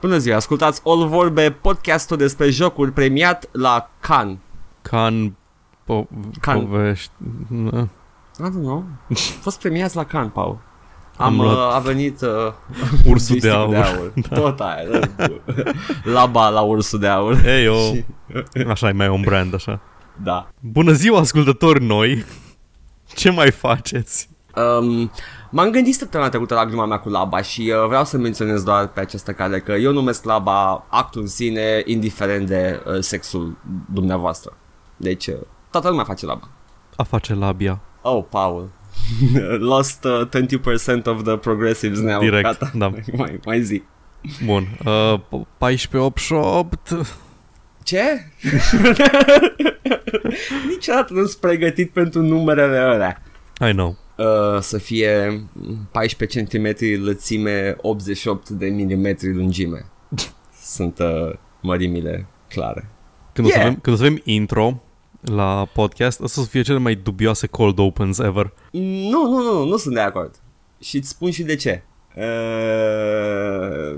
Bună ziua, ascultați All Vorbe, podcastul despre jocuri premiat la Cannes. Can, po- Can. povești... Na. I don't know. A fost premiați la Cannes, Paul. Am Am, luat uh, a venit uh, Ursul de Distic aur. de aur. Tot aia. da. Laba la ursul de aur. Ei, eu... Și- Așa e mai un brand, așa. Da. Bună ziua, ascultători noi! Ce mai faceți? Um, m-am gândit săptămâna trecută la gluma mea cu Laba și uh, vreau să menționez doar pe această cale că eu numesc Laba actul în sine, indiferent de uh, sexul dumneavoastră. Deci, uh, toată lumea face Laba. A face labia. Oh, Paul. Lost uh, 20% of the progressives now. Direct, Gata. da. mai, mai zi. Bun. Uh, 1488... Ce? Niciodată nu sunt pregătit pentru numerele alea. I know. Uh, să fie 14 cm lățime, 88 de milimetri lungime. Sunt uh, mărimile clare. Când, o să Yeah. avem, când o să avem intro la podcast, o să fie cele mai dubioase cold opens ever. Nu, nu, nu, nu sunt de acord. Și îți spun și de ce. Uh,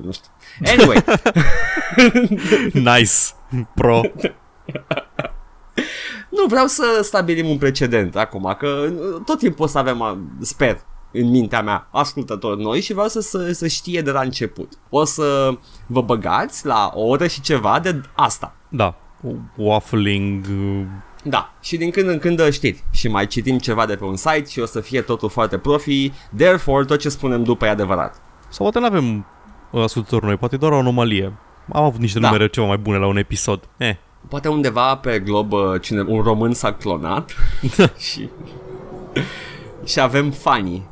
nu știu. Anyway, Nice! Pro! nu vreau să stabilim un precedent acum, că uh, tot timpul o să avem, uh, sper, în mintea mea, ascultători noi și vreau să, să, să știe de la început. O să vă băgați la o oră și ceva de asta. Da. Waffling... uh, Da, și din când în când știți și mai citim ceva de pe un site și o să fie totul foarte profi, therefore tot ce spunem după e adevărat. Sau poate nu avem uh, ascultători noi, poate e doar o anomalie. Am avut niște Da. numere ceva mai bune la un episod. Eh. Poate undeva pe glob uh, cine, un român s-a clonat și, și avem fanii.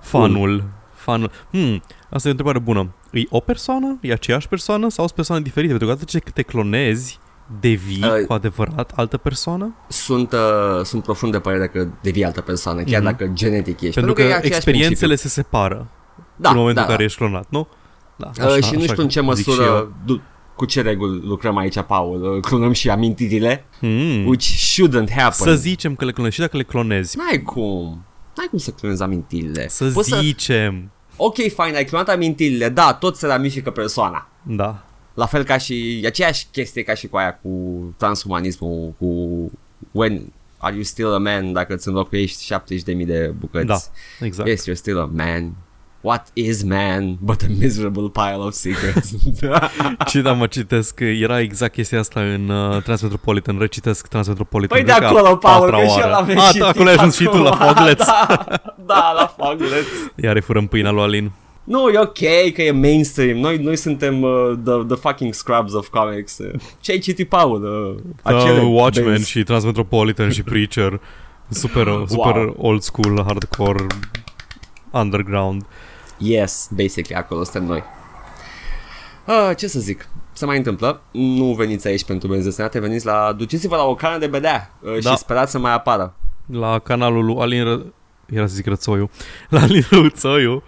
Fanul. Fanul. Hmm, asta e o întrebare bună. E o persoană? E aceeași persoană? Sau sunt persoane diferite? Pentru că odată ce te clonezi, devii Uh, cu adevărat altă persoană? Sunt, uh, sunt profund de părere că devii altă persoană, chiar Mhm. dacă genetic ești. Pentru că, e aceeași experiențele se separă Da, în momentul da, în care da. ești clonat, nu? Da, Uh, și nu știu în ce zic și eu. Măsură, du- cu ce reguli lucrăm aici, Paul. Uh, Clonăm și amintirile, Hmm. which shouldn't happen. Să zicem că le clonezi și dacă le clonezi. N-ai cum. N-ai cum să clonezi amintirile. Să Poți zicem. Ok, fine, ai clonat amintirile, da, tot se ramifică persoana. Da. La fel ca și, e aceeași chestie ca și cu aia cu transhumanismul, cu when are you still a man dacă îți înlocuiești 70.000 de bucăți. Da, exact. Yes, you're still a man. What is man but a miserable pile of secrets? Și da, mă citesc, că era exact chestia asta în uh, Transmetropolitan, recitesc Transmetropolitan. păi de cred că a acolo, Paul, patra că și oară. el avea A, și da, acolo ai ajuns și tu la acum. Foglets. Da, da, la Foglets. Iar furăm pâinea lui Alin. Nu, e ok că e mainstream. Noi, noi suntem uh, the, the fucking scrubs of comics. Uh, Ce ai citit, Paul? Uh, acele Uh, Watchmen benzi. și Transmetropolitan și Preacher. Super, super old school, hardcore, underground. Yes, basically, acolo suntem noi. Uh, ce să zic? Se mai întâmplă. Nu veniți aici pentru benzi desenate, veniți la... Duceți-vă la o cană de bedea uh, Da. și sperați să mai apară. La canalul lui Alin Ră... Era să zic Rățoiu. La Alin Rățoiu.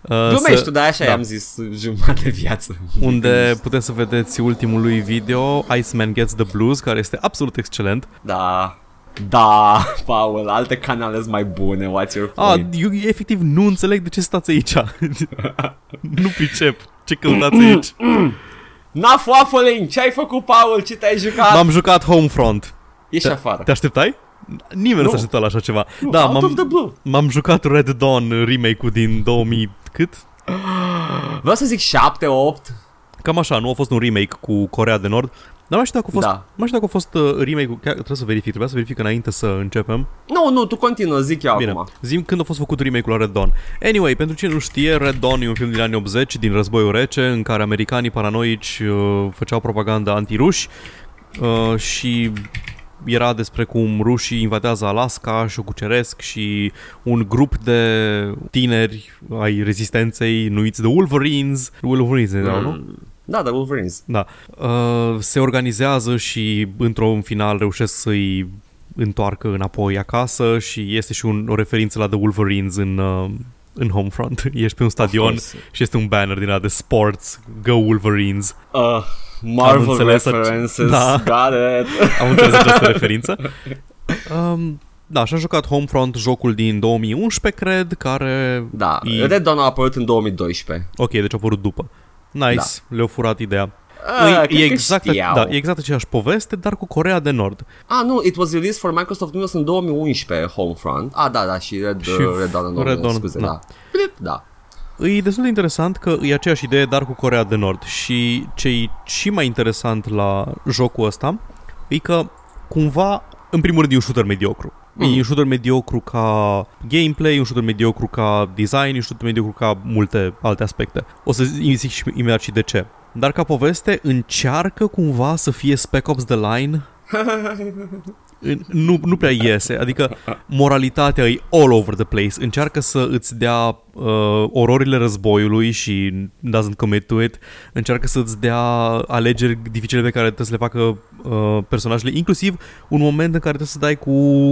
Uh, Glumești să- tu, dar așa da. am zis jumătate de viață. Unde puteți să vedeți ultimul lui video, Iceman Gets the Blues, care este absolut excelent. Da, da, Paul, alte canale sunt mai bune, what's your Ah, point? eu efectiv nu înțeleg de ce stați aici. nu pricep. Ce căutați aici? Enough waffling! Ce ai făcut, Paul? Ce te-ai jucat? M-am jucat Homefront. Ieși afară. Te așteptai? Nimeni nu Nu. s-a așteptat la așa ceva. Nu, Da, out of m-am, the blue. m-am jucat Red Dawn remake-ul din 2000 cât? Vreau să zic 7, 8. Cam așa, nu a fost un remake cu Corea de Nord. Dar mai știu dacă a fost, Da. mai știu dacă a fost uh, remake-ul, chiar trebuie să verific, trebuia să verific înainte să începem. Nu, nu, tu continuă, zic eu Bine, acum. zim când a fost făcut remake-ul la Red Dawn. Anyway, pentru cine nu știe, Red Dawn e un film din anii 80, din războiul rece, în care americanii paranoici uh, făceau propaganda antiruși uh, și era despre cum rușii invadează Alaska și o cuceresc și un grup de tineri ai rezistenței numiți de Wolverines, Wolverines erau, nu? Mm. Da, da, Wolverines. Da. Uh, se organizează și într-un final reușesc să-i întoarcă înapoi acasă și este și un, o referință la The Wolverines în, uh, în Homefront. Ești pe un stadion course. și este un banner din ăla de sports, Go Wolverines. Uh, Marvel înțeles ace- references, Da. got it. Am înțeles această referință. Um, da, și-a jucat Homefront, jocul din 2011, cred, care... Da, E- Red Dawn a apărut în 2012. Ok, deci a apărut după. Nice, da. le-au furat ideea. Ah, e, cred e, că exact, știau. da, e exact aceeași poveste, dar cu Corea de Nord. Ah, nu, it was released for Microsoft Windows în 2011, Homefront. Ah, da, da, și Red, Și uh, Red Dawn în Red 2011, Dawn, scuze, da. da. Blip, Da. E destul de interesant că e aceeași idee, dar cu Corea de Nord. Și ce e și mai interesant la jocul ăsta e că cumva, în primul rând, e un shooter mediocru. Mm. E un shooter mediocru ca gameplay, e un shooter mediocru ca design, e un shooter mediocru ca multe alte aspecte. O să zic și imediat și de ce. Dar ca poveste, încearcă cumva să fie Spec Ops The Line În- nu, nu prea iese, adică moralitatea e all over the place. Încearcă să îți dea uh, ororile războiului și doesn't commit to it. Încearcă să îți dea alegeri dificile pe care trebuie să le facă uh, personajele, inclusiv un moment în care trebuie să dai cu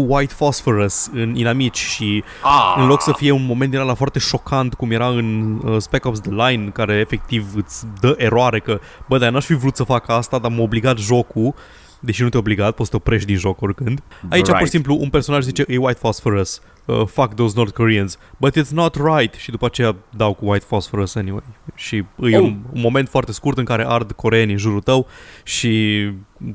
white phosphorus în inamici și Ah, în loc să fie un moment din ăla foarte șocant cum era în uh, Spec Ops The Line care efectiv îți dă eroare că bă, dar n-aș fi vrut să fac asta, dar m-a obligat jocul deși nu te obligat, poți să te oprești din joc oricând. Aici, pur Right. și simplu, un personaj zice, e white phosphorus, uh, fuck those North Koreans, but it's not right, și după aceea dau cu white phosphorus anyway. Și e Oh. un, un moment foarte scurt în care ard coreenii în jurul tău și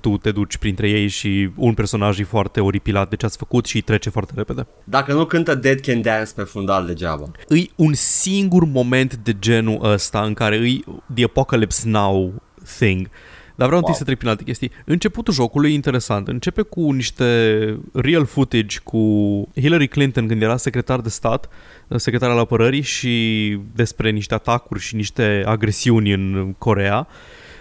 tu te duci printre ei și un personaj e foarte oripilat de ce ați făcut și îi trece foarte repede. Dacă nu cântă Dead Can Dance pe fundal degeaba. Îi un singur moment de genul ăsta în care îi The Apocalypse Now thing. Dar vreau întâi Wow. să trec prin alte chestii. Începutul jocului e interesant. Începe cu niște real footage cu Hillary Clinton când era secretar de stat, secretar al apărării și despre niște atacuri și niște agresiuni în Corea.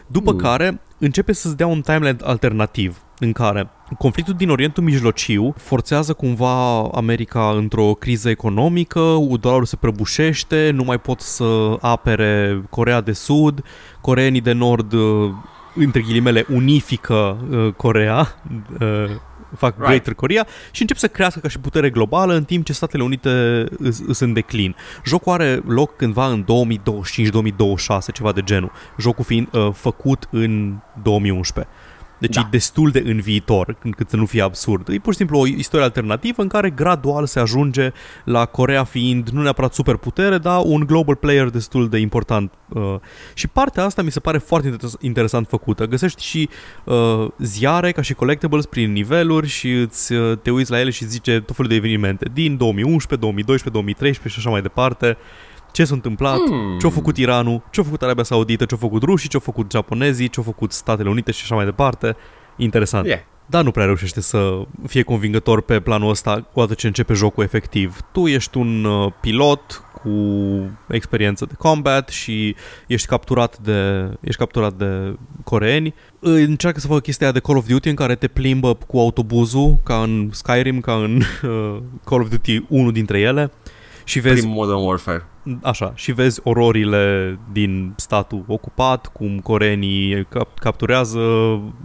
După Mm. care începe să-ți dea un timeline alternativ în care conflictul din Orientul Mijlociu forțează cumva America într-o criză economică, dolarul se prăbușește, nu mai pot să apere Corea de Sud, coreenii de Nord uh, între ghilimele unifică uh, Corea, uh, fac Right. Greater Korea și încep să crească ca și putere globală în timp ce Statele Unite îs îs în declin. Jocul are loc cândva în 2025-2026, ceva de genul. Jocul fiind uh, făcut în 2011. Deci Da. e destul de în viitor, încât să nu fie absurd. E pur și simplu o istorie alternativă în care gradual se ajunge la Corea fiind nu neapărat superputere, dar un global player destul de important. Uh, și partea asta mi se pare foarte interes- interesant făcută. Găsești și uh, ziare ca și collectibles prin niveluri și îți, uh, te uiți la ele și zice tot felul de evenimente din 2011, 2012, 2013 și așa mai departe. Ce s-a întâmplat, Hmm. ce-a făcut Iranul, ce-a făcut Arabia Saudită, ce-a făcut rușii, ce-a făcut japonezii, ce-a făcut Statele Unite și așa mai departe. Interesant. Yeah. Dar nu prea reușește să fie convingător pe planul ăsta odată ce începe jocul efectiv. Tu ești un uh, pilot cu experiență de combat și ești capturat de, ești capturat de coreeni. Încearcă să facă chestia aia de Call of Duty în care te plimbă cu autobuzul, ca în Skyrim, ca în uh, Call of Duty, unul dintre ele. Și vezi Prin Modern Warfare. Așa, și vezi ororile din statul ocupat, cum coreenii cap- capturează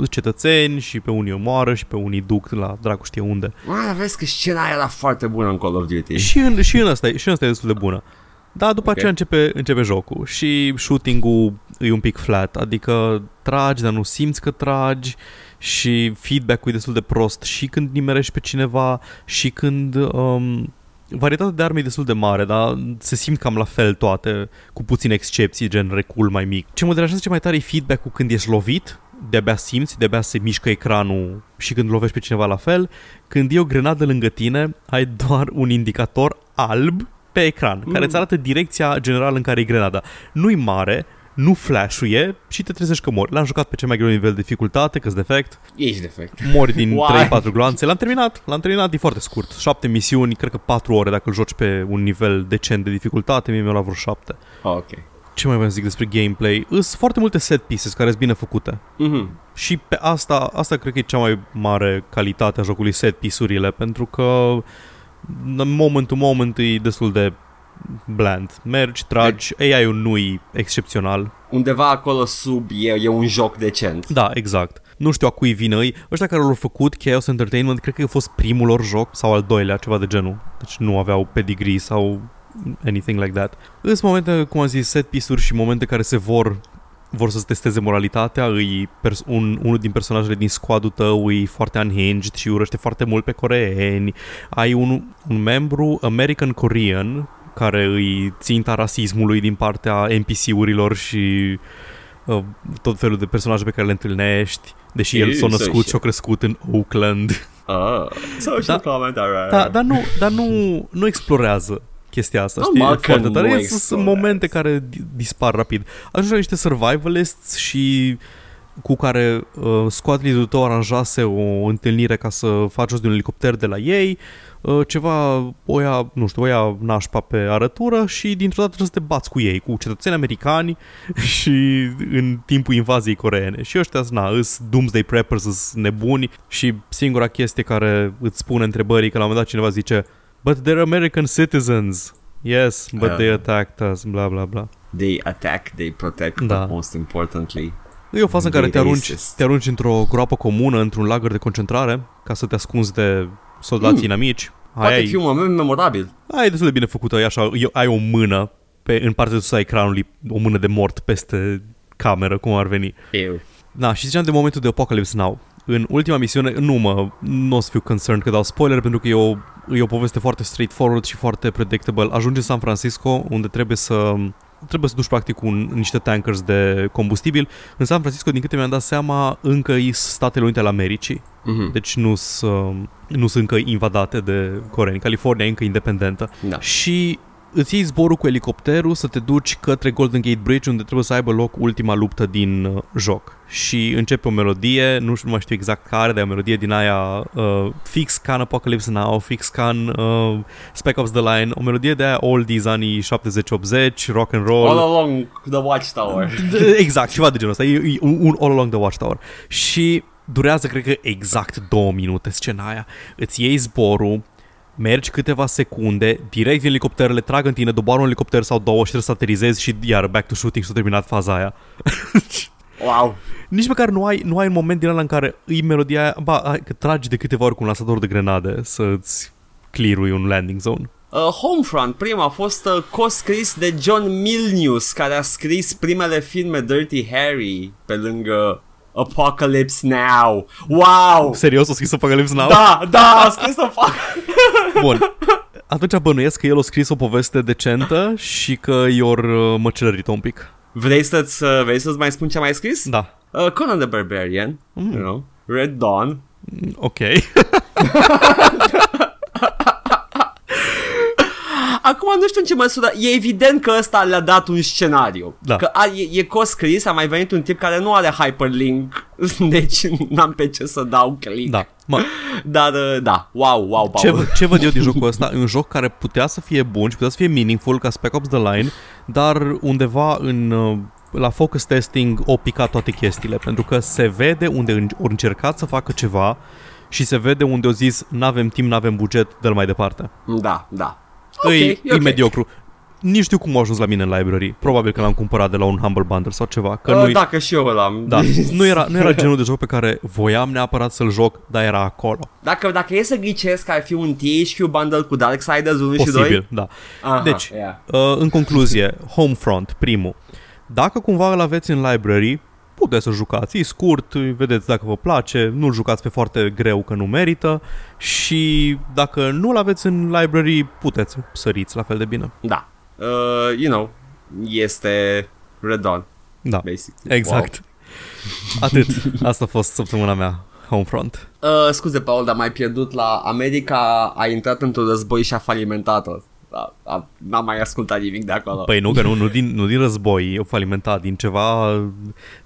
cetățeni și pe unii omoară și pe unii duc la dracu știe unde. Mă, vezi că scena aia era foarte bună în Call of Duty. Și în, și în asta, e- și în asta e destul de bună. Dar după Ok. aceea începe, începe jocul și shooting-ul e un pic flat, adică tragi, dar nu simți că tragi și feedback-ul e destul de prost și când nimerești pe cineva și când... Um, Varietatea de arme e destul de mare, dar se simt cam la fel toate, cu puține excepții, gen recul mai mic. Ce mă deranjează ce mai tare e feedback-ul când ești lovit, de-abia simți, de-abia se mișcă ecranul și când lovești pe cineva la fel. Când e o grenadă lângă tine, ai doar un indicator alb pe ecran, mm. care îți arată direcția generală în care e grenada. Nu-i mare, nu flashuie și te trezești că mori. L-am jucat pe cel mai greu nivel de dificultate, că defect. Ești defect. Mori din Why? 3-4 gloanțe. L-am terminat, l-am terminat, e foarte scurt. 7 misiuni, cred că 4 ore dacă îl joci pe un nivel decent de dificultate, mie mi-a luat vreo 7. Oh, ok. Ce mai vreau să zic despre gameplay? Sunt foarte multe set pieces care sunt bine făcute. Mhm. Și pe asta, asta cred că e cea mai mare calitate a jocului, set piece-urile, pentru că moment to moment e destul de bland. Mergi, tragi, AI-ul nu e excepțional. Undeva acolo sub e, e un joc decent. Da, exact. Nu știu a cui vine ei. Ăștia care l-au făcut Chaos Entertainment, cred că a fost primul lor joc sau al doilea, ceva de genul. Deci nu aveau pedigree sau anything like that. Sunt momente, cum am zis, set piece-uri și momente care se vor vor să testeze moralitatea, îi pers- un, unul din personajele din squadul tău e foarte unhinged și urăște foarte mult pe coreeni. Ai un, un membru American Korean care îi ținta rasismului din partea NPC-urilor și uh, tot felul de personaje pe care le întâlnești, deși el Ei, s-a născut social. și a crescut în Oakland. Ah, social Da. commentary. Da, dar nu, dar nu, nu explorează chestia asta, Nu, știi? mă, E că foarte nu tare. Sunt explorează. momente care di- dispar rapid. Ajungi la niște survivalists și cu care uh, squad leader-ul tău aranjase o întâlnire ca să faci jos de un elicopter de la ei, uh, ceva, o ia, nu știu, o ia nașpa pe arătură și dintr-o dată trebuie să te bați cu ei, cu cetățeni americani și în timpul invaziei coreene. Și ăștia, na, îs doomsday preppers, îs nebuni și singura chestie care îți spune întrebării, că la un moment dat cineva zice But they're American citizens. Yes, but Ah. they attacked us, bla bla bla. They attack, they protect, Da. but most importantly. E o fază în care te Gay arunci, racist. te arunci într-o groapă comună, într-un lagăr de concentrare, ca să te ascunzi de soldații Mm. inamici. Poate Ai, fi un moment memorabil. ai destul de bine făcută, ai așa, e- ai o mână pe, în partea de sus a ecranului, o mână de mort peste cameră, cum ar veni. Eu. Da, și ziceam de momentul de Apocalypse Now. În ultima misiune, nu mă, nu o să fiu concerned că dau spoiler, pentru că e o, e o poveste foarte straightforward și foarte predictable. Ajungi în San Francisco, unde trebuie să trebuie să duci practic un, niște tankers de combustibil. În San Francisco, din câte mi-am dat seama, încă e Statele Unite ale Americii. Mhm. Deci nu sunt nu sunt încă invadate de coreeni. California e încă independentă. Da. Și îți iei zborul cu elicopterul să te duci către Golden Gate Bridge unde trebuie să aibă loc ultima luptă din uh, joc. Și începe o melodie, nu știu, nu mai știu exact care, dar e o melodie din aia uh, fix ca în Apocalypse Now, fix ca în uh, Spec Ops The Line, o melodie de aia oldies anii 70-80, rock and roll. All along the watchtower. De- Exact, ceva de genul ăsta. E, e un, un All Along the Watchtower. Și durează, cred că, exact două minute scena aia. Îți iei zborul, mergi câteva secunde, direct din elicopterele trag în tine, doboară un elicopter sau două și trebuie să aterizezi și iar back to shooting și s-a terminat faza aia. Wow. Nici măcar nu ai, nu ai un moment din ăla în care îi melodia aia, ba, hai, că tragi de câteva ori cu un lansator de grenade să-ți clear un landing zone. Uh, Homefront, prima, a fost uh, co-scris de John Milnius, care a scris primele filme Dirty Harry, pe lângă Apocalypse Now. Wow! Serios, o scris Apocalypse Now? Da, da, a scris o fac. Bun. Atunci bănuiesc că el a scris o poveste decentă și că i-or uh, măcelărit un pic. Vrei să-ți, uh, vrei să-ți mai spun ce am mai scris? Da. Uh, Conan the Barbarian, Mm. you know, Red Dawn. Ok. Acum nu știu în ce măsură, e evident că ăsta le-a dat un scenariu. Da. Că a, e, e co-scris, a mai venit un tip care nu are hyperlink, deci n-am pe ce să dau click. Da. Mă, Dar, uh, da, wow, wow, ce, Paul. v- ce văd eu din jocul ăsta? Un joc care putea să fie bun și putea să fie meaningful ca Spec Ops The Line, dar undeva în, uh, la focus testing o picat toate chestiile, pentru că se vede unde în- au încercat să facă ceva și se vede unde au zis n-avem timp, n-avem buget, dă mai departe. Da, da. Okay, Ok, e, e e ok. mediocru. Nici știu cum a ajuns la mine în library. Probabil că l-am cumpărat de la un Humble Bundle sau ceva. Că Uh, nu dacă și eu l-am. da, nu, era, nu era genul de joc pe care voiam neapărat să-l joc, dar era acolo. Dacă, dacă e să ghicesc că ar fi un THQ bundle cu Darksiders 1 și 2. Posibil, da. Aha, Deci, yeah. Uh, în concluzie, Homefront, primul. Dacă cumva îl aveți în library, puteți să jucați. E scurt, vedeți dacă vă place, nu-l jucați pe foarte greu că nu merită și dacă nu-l aveți în library, puteți săriți la fel de bine. Da. Uh, you know, este Red Dawn, Da, basically. exact. Atât. Asta a fost săptămâna mea, Homefront. Wow. Uh, scuze, Paul, dar m-ai pierdut la America a intrat într-un război și a falimentat-o. Da, a, n-am mai ascultat nimic de acolo. Păi nu, că nu, nu, din, nu din război, e falimentat, din ceva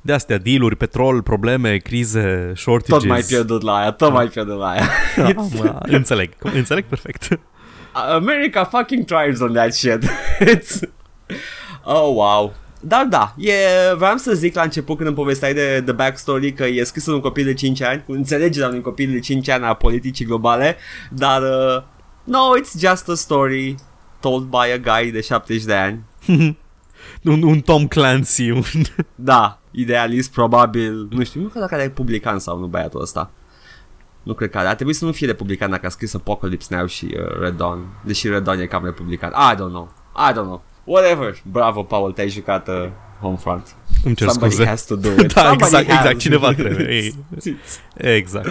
de astea, dealuri, petrol, probleme, crize, shortages. tot mai pierdut la aia, tot mai pierdut la aia. Ah, mă, înțeleg, înțeleg perfect. America fucking thrives on that shit. It's... Oh, wow. Dar da, e, vreau să zic la început când îmi povesteai de The Backstory că e scris de un copil de 5 ani, cu înțelegerea unui copil de 5 ani a politicii globale, dar uh, no, it's just a story told by a guy de 70 de ani. un, un Tom Clancy, un... Da, idealist probabil, nu știu, nu cred dacă e republican sau nu băiatul ăsta. Nu cred că are. Ar trebui să nu fie republican dacă a scris Apocalypse Now și uh, Red Dawn. Deși Red Dawn e cam republican. I don't know. I don't know. Whatever. Bravo, Paul, te-ai jucat uh, Homefront. Îmi cer Somebody scuze. has to do it. Da, Somebody exact, has. exact, cineva trebuie. Ei, exact.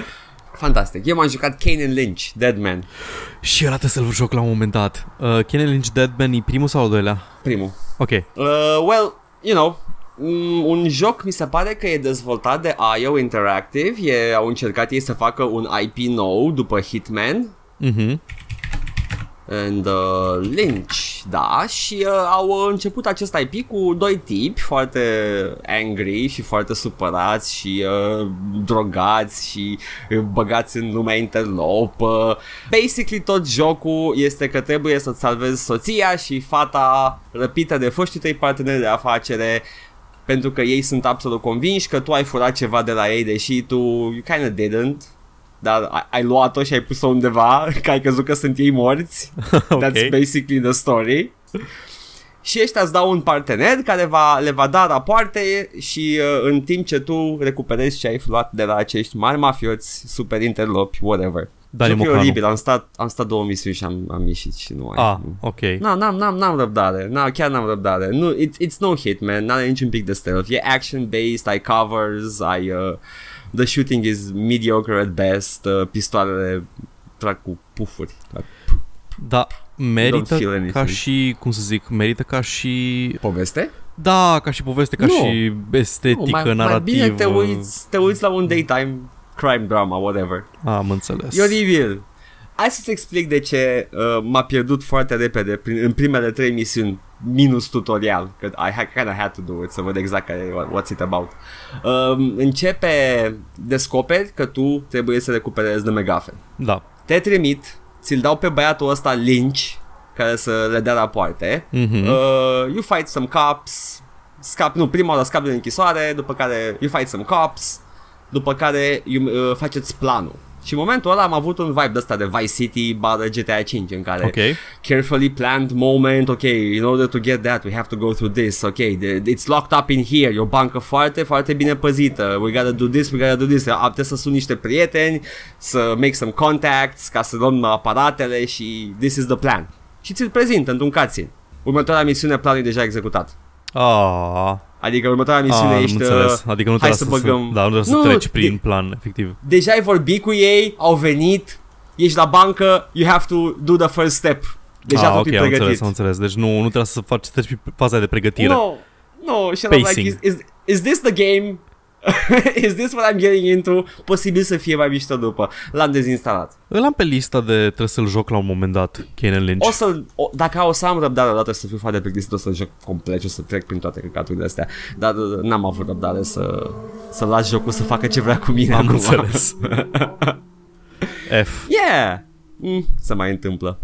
Fantastic. Eu m-am jucat Kane and Lynch, Dead Man, Și ăla trebuie să-l joc la un moment dat. Uh, Kane Lynch Deadman e primul sau al doilea? primul. Ok. Uh, well, you know, mm, un joc mi se pare că e dezvoltat de IO Interactive, e, au încercat ei să facă un IP nou după Hitman, Mhm. And uh, Lynch, da, și uh, au uh, început acest IP cu doi tipi foarte angry și foarte supărați și uh, drogați și uh, băgați în lumea interlop. Uh, basically tot jocul este că trebuie să-ți salvezi soția și fata răpită de foștii tăi parteneri de afacere pentru că ei sunt absolut convinși că tu ai furat ceva de la ei, deși tu you kind of didn't. Dar ai, ai luat-o și ai pus-o undeva, că ai crezut că sunt ei morți. ok. That's basically the story. Și ăștia îți dau un partener care va, le va da rapoarte și uh, în timp ce tu recuperezi ce ai luat de la acești mari mafioți, super interlopi, whatever. Dani Jocul e Mocanu. oribil, am stat, am stat două misiuni și am, am ieșit și nu ai. Ah, ok. Na, n-am, n-am, n-am răbdare, na, chiar n-am răbdare. Nu, it, it's no hit, man, n-are niciun pic de stealth. E action-based, ai covers, ai... Uh, the shooting is mediocre at best, uh, pistoalele trag cu pufuri. Da, merită feel anything. ca și, cum să zic, merită ca și... Poveste? Da, ca și poveste, ca Nu. și estetică, Nu, mai, narrativ. mai bine te uiți, te uiți la un daytime crime drama, whatever. Am înțeles. E oribil. Hai să-ți explic de ce uh, m-a pierdut foarte repede prin, în primele trei misiuni minus tutorial, că I kind of had to do it, să văd exact care, e, what- what's it about. Um, începe, descoperi că tu trebuie să recuperezi de megafen. Da. Te trimit, ți-l dau pe băiatul ăsta Lynch, care să le dea rapoarte. Mhm. Uh, you fight some cops, scap, nu, prima oară scapi din închisoare, după care you fight some cops, după care you, uh, faceți planul. Și în momentul ăla am avut un vibe de ăsta de Vice City bară GTA 5 în care Ok. carefully planned moment, ok, in order to get that we have to go through this, ok, the, it's locked up in here, e o bancă foarte, foarte bine păzită, we gotta do this, we gotta do this, A- trebuie să sun niște prieteni, să make some contacts, ca să luăm aparatele și this is the plan. Și ți-l prezint într-un cutscene. Următoarea misiune, planul e deja executat. Ah, Adică următoarea misiune ah, ești... am înțeles. uh, Adică nu hai trebuie să să, băgăm- da, nu trebuie Nu, să treci de- prin plan, efectiv. Deja ai vorbit cu ei, au venit, ești la bancă, you have to do the first step. Deja ah, totul ok, e am pregătit. înțeles, am înțeles. Deci nu, nu trebuie să faci, să treci prin faza de pregătire. No, no, și like, Pacing. is, is, is this the game? is this what I'm getting into? Posibil să fie mai mișto după. L-am dezinstalat. Îl am pe lista de trebuie să-l joc la un moment dat, Kane Lynch. O să, o, dacă o să am răbdare odată să fiu foarte plictisit, o să joc complet și o să trec prin toate căcaturile astea. Dar uh, n-am avut răbdare să, să las jocul să facă ce vrea cu mine Am acum. înțeles. F. Yeah! Mm, se mai întâmplă.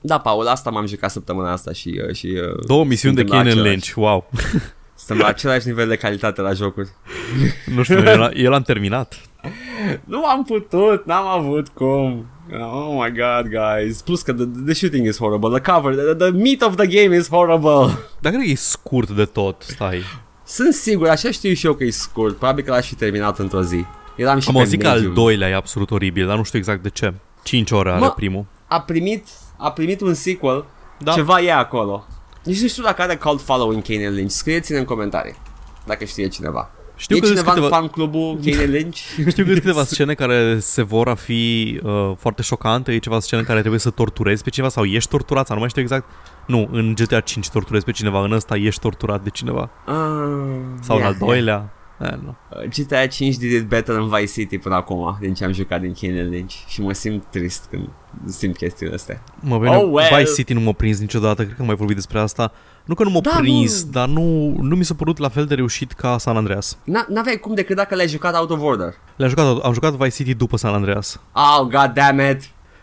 Da, Paul, asta m-am jucat săptămâna asta și... uh, și uh, Două misiuni de suntem la Kane același- Lynch, wow. Suntem la același nivel de calitate la jocuri. nu știu, el, el am terminat. Nu am putut, n-am avut cum. Oh my god, guys. Plus că the, the shooting is horrible, the cover, the, the meat of the game is horrible. Dar cred că e scurt de tot, stai. Sunt sigur, așa știu și eu că e scurt. Probabil că l-aș fi terminat într-o zi. Eram și Am pe auzit că al medium. doilea e absolut oribil, dar nu știu exact de ce. 5 ore are Mă, primul. A primit, a primit un sequel, Da. ceva e acolo. Nici nu știu dacă are cult following Kane Lynch. Scrieți-ne în comentarii. Dacă știe cineva. Știu e că sunt cineva câteva, în fan clubul Kane Lynch? știu că sunt câteva scene care se vor a fi uh, foarte șocante, e ceva scene în care trebuie să torturezi pe cineva sau ești torturat, sau nu mai știu exact. Nu, în GTA 5 torturezi pe cineva, în ăsta ești torturat de cineva. Ah, Sau yeah, în al doilea. Eh, nu. yeah. GTA 5 did it better în Vice City până acum, din ce am jucat din Kane Lynch. Și mă simt trist când simt chestiile astea. Mă bine, Oh, well. Vice City nu m-a prins niciodată, cred că am mai vorbit despre asta. Nu că nu m-a Da, prins, nu. dar nu, nu mi s-a părut la fel de reușit ca San Andreas. N- N-aveai cum decât dacă le-ai jucat out of order. Le-am jucat, am jucat Vice City după San Andreas. Oh, god damn it.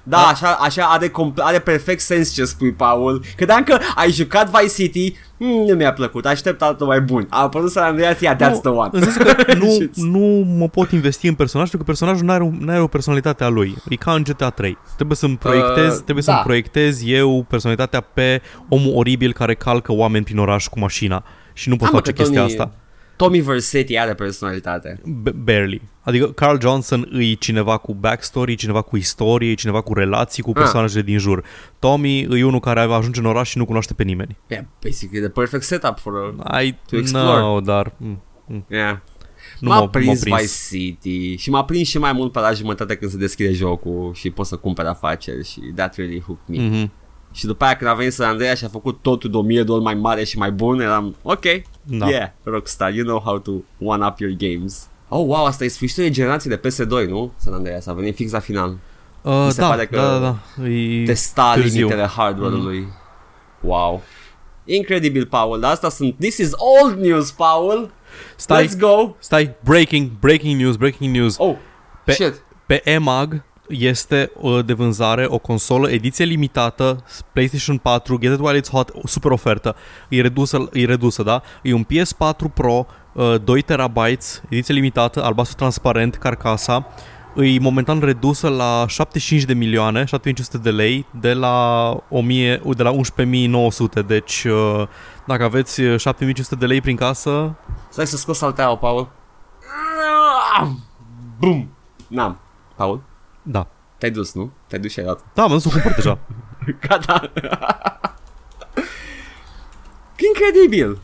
Da, așa, așa are, compl- are perfect sens ce spui, Paul. Credeam că ai jucat Vice City, mm, nu mi-a plăcut, aștept altul mai bun. A apărut San Andreas, yeah, that's the one. În sensul că nu, Shit. nu mă pot investi în personaj pentru că personajul nu are, nu are o personalitate a lui. E ca în GTA 3. Trebuie să-mi proiectez, Uh, trebuie da. să-mi proiectez eu personalitatea pe omul oribil care calcă oameni prin oraș cu mașina. Și nu pot Ah, mă, face că chestia Tony- asta. Tommy Versetti are personalitate. B- barely. Adică Carl Johnson îi cineva cu backstory, cineva cu istorie, cineva cu relații cu personajele din jur. Tommy îi unul care ajunge în oraș și nu cunoaște pe nimeni. Yeah, basically the perfect setup for a... Ai, To explore. no, dar... mm, mm. Yeah. Nu m-a, m-a, m-a prins, prins. Vice City și m-a prins și mai mult pe la jumătate când se deschide jocul și poți să cumperi afaceri și that really hooked me. Mhm. Și după aia când a venit San Andreas și a făcut totul de o mie de ori mai mare și mai bun, eram ok, Da. yeah, Rockstar, you know how to one-up your games. Oh, wow, asta e sfârșitul de generație de PS2, nu? San Andreas a venit fix la final. Uh, Mi se da, pare că da, da, da. E Testa târziu. limitele hardware-ului. Wow. Incredibil, Paul, dar asta sunt... This is old news, Paul! Stai, Let's go! stai, breaking, breaking news, breaking news. Oh, Pe- shit. Pe EMAG este uh, de vânzare o consolă ediție limitată PlayStation 4 Get It While It's Hot, o super ofertă. E redusă, e redusă, da? E un PS4 Pro uh, 2 TB, ediție limitată, albastru transparent, carcasa. E momentan redusă la 75 de milioane, 7500 de lei, de la, 1000, de la 11.900. Deci, uh, dacă aveți uh, 7500 de lei prin casă, Stai să scos salteaua, Paul. Bum! N-am. Paul, da. te-ai dus, nu? Te-ai dus și ai dat. Da, mă dus să cumpăr deja. Gata. Incredibil.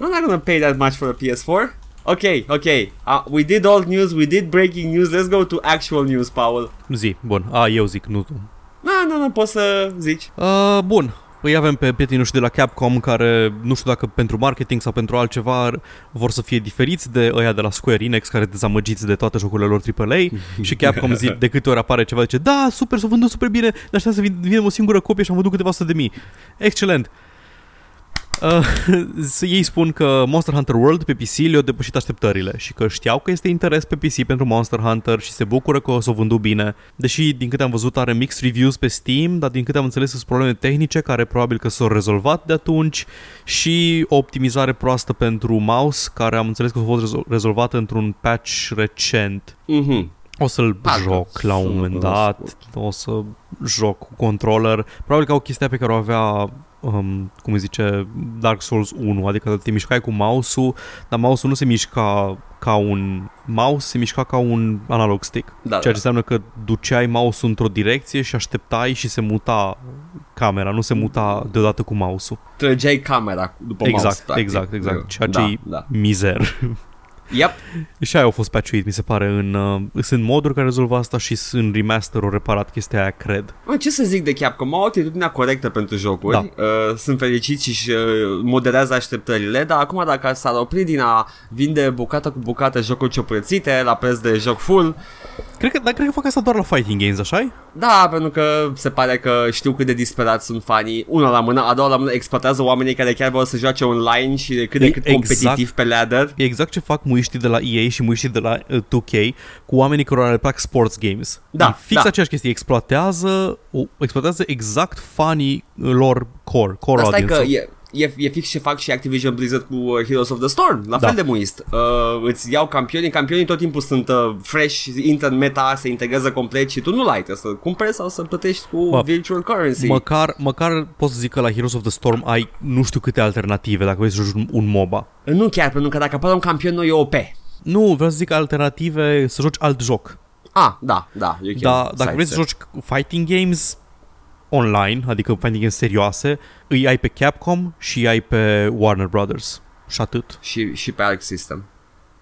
I'm not gonna pay that much for a PS4. Okay, okay. Uh, we did old news, we did breaking news. Let's go to actual news, Paul. Zi, bun. A, eu zic, nu tu. Nu, nu, nu, poți să zici. Uh, bun. Îi avem pe prietenii noștri de la Capcom care, nu știu dacă pentru marketing sau pentru altceva, vor să fie diferiți de ăia de la Square Enix care dezamăgiți de toate jocurile lor AAA și Capcom zi, de câte ori apare ceva zice da, super, s-au vândut super bine, dar aștept să vin- vinem o singură copie și am vândut câteva sute de mii. Excelent. Uh, ei spun că Monster Hunter World pe PC le-au depășit așteptările și că știau că este interes pe PC pentru Monster Hunter și se bucură că o s-o vândut bine. Deși, din câte am văzut, are mixed reviews pe Steam, dar din câte am înțeles sunt probleme tehnice care probabil că s-au rezolvat de atunci și o optimizare proastă pentru mouse, care am înțeles că a fost rezol- rezolvată într-un patch recent. Mhm. O să-l Parcă joc la un sunt moment dat, o să joc cu controller. Probabil că o chestia pe care o avea, um, cum îi zice, Dark Souls 1, adică te mișcai cu mouse-ul, dar mouse-ul nu se mișca ca un mouse, se mișca ca un analog stick. Da, Ceea ce da. înseamnă că duceai mouse-ul într-o direcție și așteptai și se muta camera, nu se muta deodată cu mouse-ul. Trăgeai camera după Exact, mouse, practic. exact, exact. Ceea da, ce e da. mizer. Yep. Și aia au fost patchuit, mi se pare, în, uh, sunt moduri care rezolvă asta și în remaster au reparat chestia aia, cred. Mă, ce să zic de Capcom? Au atitudinea corectă pentru jocuri. Da. Uh, sunt fericiți și uh, moderează așteptările, dar acum dacă s-ar opri din a vinde bucată cu bucată jocuri ciopărțite la preț de joc full, Cred că, dar cred că fac asta doar la fighting games, așa da, pentru că se pare că știu cât de disperați sunt fanii. Una la mână, a doua la mână exploatează oamenii care chiar vor să joace online și cât de E- cât exact. competitiv pe ladder. E exact ce fac muiștii de la EA și muiștii de la uh, 2K cu oamenii care le plac sports games. Da, e fix da. aceeași chestie, exploatează, o, exploatează exact fanii lor core, core Asta e audience. că e, e, e fix ce fac și Activision Blizzard cu uh, Heroes of the Storm, la Da. fel de muist. Uh, îți iau campionii, campionii tot timpul sunt uh, fresh, intră în meta, se integrează complet și tu nu l-ai, trebuie să cumperi sau să plătești cu Bă, virtual currency. Măcar, măcar pot să zic că la Heroes of the Storm ai nu știu câte alternative dacă vrei să joci un, un MOBA. Nu chiar, pentru că dacă apare un campion nou e OP. Nu, vreau să zic alternative să joci alt joc. Ah, da, da. You can Dar dacă vrei să sidestep. joci fighting games online, adică fighting games serioase, îi ai pe Capcom și îi ai pe Warner Brothers. Și atât. Și, și pe Arc System.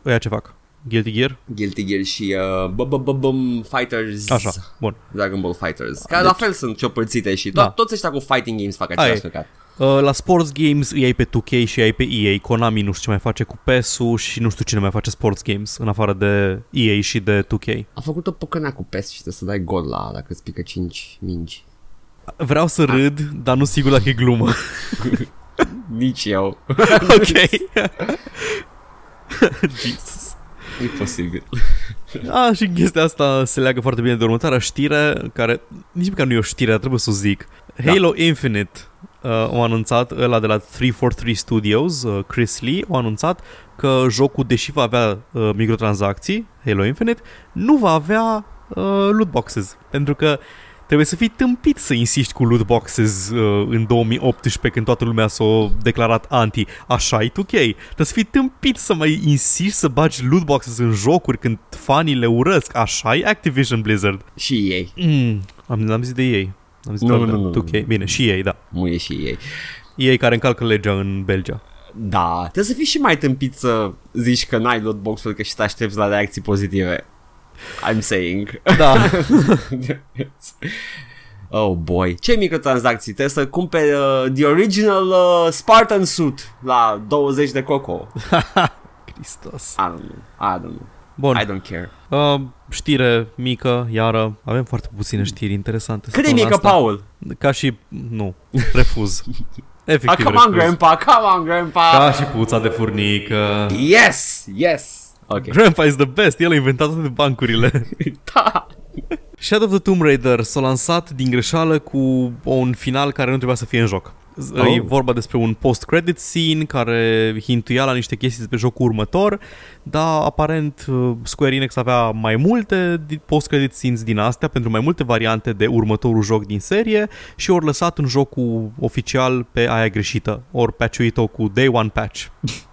Ăia ce fac? Guilty Gear? Guilty Gear și uh, bu- bu- bu- bum Fighters Așa, bun. Dragon Ball Fighters Care Deci- la fel sunt ciopărțite și to- Da. toți ăștia cu fighting games fac Aia același e. căcat Uh, la sports games îi ai pe 2K și îi ai pe EA. Konami nu știu ce mai face cu PES-ul și nu știu cine mai face sports games în afară de EA și de 2K. A făcut o păcănea cu PES și trebuie să dai gol la dacă îți pică 5 mingi Vreau să râd, dar nu sigur dacă e glumă. Nici eu ok. Jesus. E posibil A, și chestia asta se leagă foarte bine de următoarea știre, care nici măcar nu e o știre, dar trebuie să o zic. Da. Halo Infinite uh, au anunțat, ăla de la 343 Studios, uh, Chris Lee, au anunțat că jocul, deși va avea uh, microtransacții, Halo Infinite, nu va avea uh, loot boxes. Pentru că trebuie să fii tâmpit să insisti cu loot boxes uh, în 2018 când toată lumea s-a declarat anti. Așa e 2K. Trebuie să fii tâmpit să mai insisti să bagi loot boxes în jocuri când fanii le urăsc. Așa e Activision Blizzard. Și ei Mm, am, am zis de ei. Am zis Nu, doar nu, de nu, nu, 2K. Bine, și ei, da. Muie și ei Ei care încalcă legea în Belgia. Da, trebuie să fii și mai tâmpit să zici că n-ai lootbox-ul că și te aștepți la reacții pozitive. I'm saying. Da. oh boy. Ce microtransacții? Trebuie să cumperi uh, the original uh, Spartan suit la 20 de coco. Hristos. I don't know. I don't know. Bun. I don't care. Uh, știre mică, iară. Avem foarte puține știri interesante. Cât de săptămâna mică, asta. Paul? Ca și... Nu. Refuz. Ah, Efectiv come on, refuz. grandpa, come on, grandpa. Ca și puța de furnică. Yes, yes. Ok. Grandpa is the best. El a inventat toate bancurile. da. Shadow of the Tomb Raider s-a lansat din greșeală cu un final care nu trebuia să fie în joc. Oh. E vorba despre un post-credit scene care hintuia la niște chestii despre jocul următor, dar aparent uh, Square Enix avea mai multe di- post-credit scenes din astea pentru mai multe variante de următorul joc din serie și ori lăsat în jocul oficial pe aia greșită, ori patchuit-o cu Day One Patch.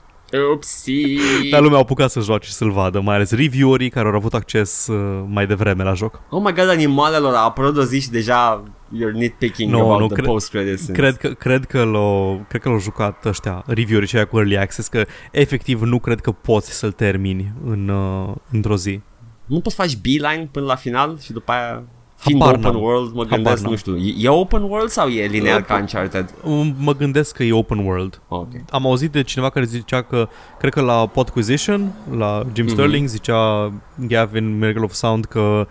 Upsi. Dar lumea a apucat să joace și să-l vadă, mai ales reviewerii care au avut acces uh, mai devreme la joc. Oh my god, animalelor a apărut o zi și deja you're nitpicking No, about nu, the cre- post-credits. scenes. Cred că, cred că l-au, cred că l-au jucat ăștia, reviewerii ceea cu Early Access, că efectiv nu cred că poți să-l termini în, uh, într-o zi. Nu poți să faci beeline până la final și după aia fiind Habar open n-am. world, mă Habar gândesc, n-am. nu știu, e, e open world sau e linear Uh, ca Uncharted? Um, Mă gândesc că e open world. Ok. Am auzit de cineva care zicea că, cred că la Podquisition, la Jim Mhm. Sterling, zicea Gavin Miracle of Sound că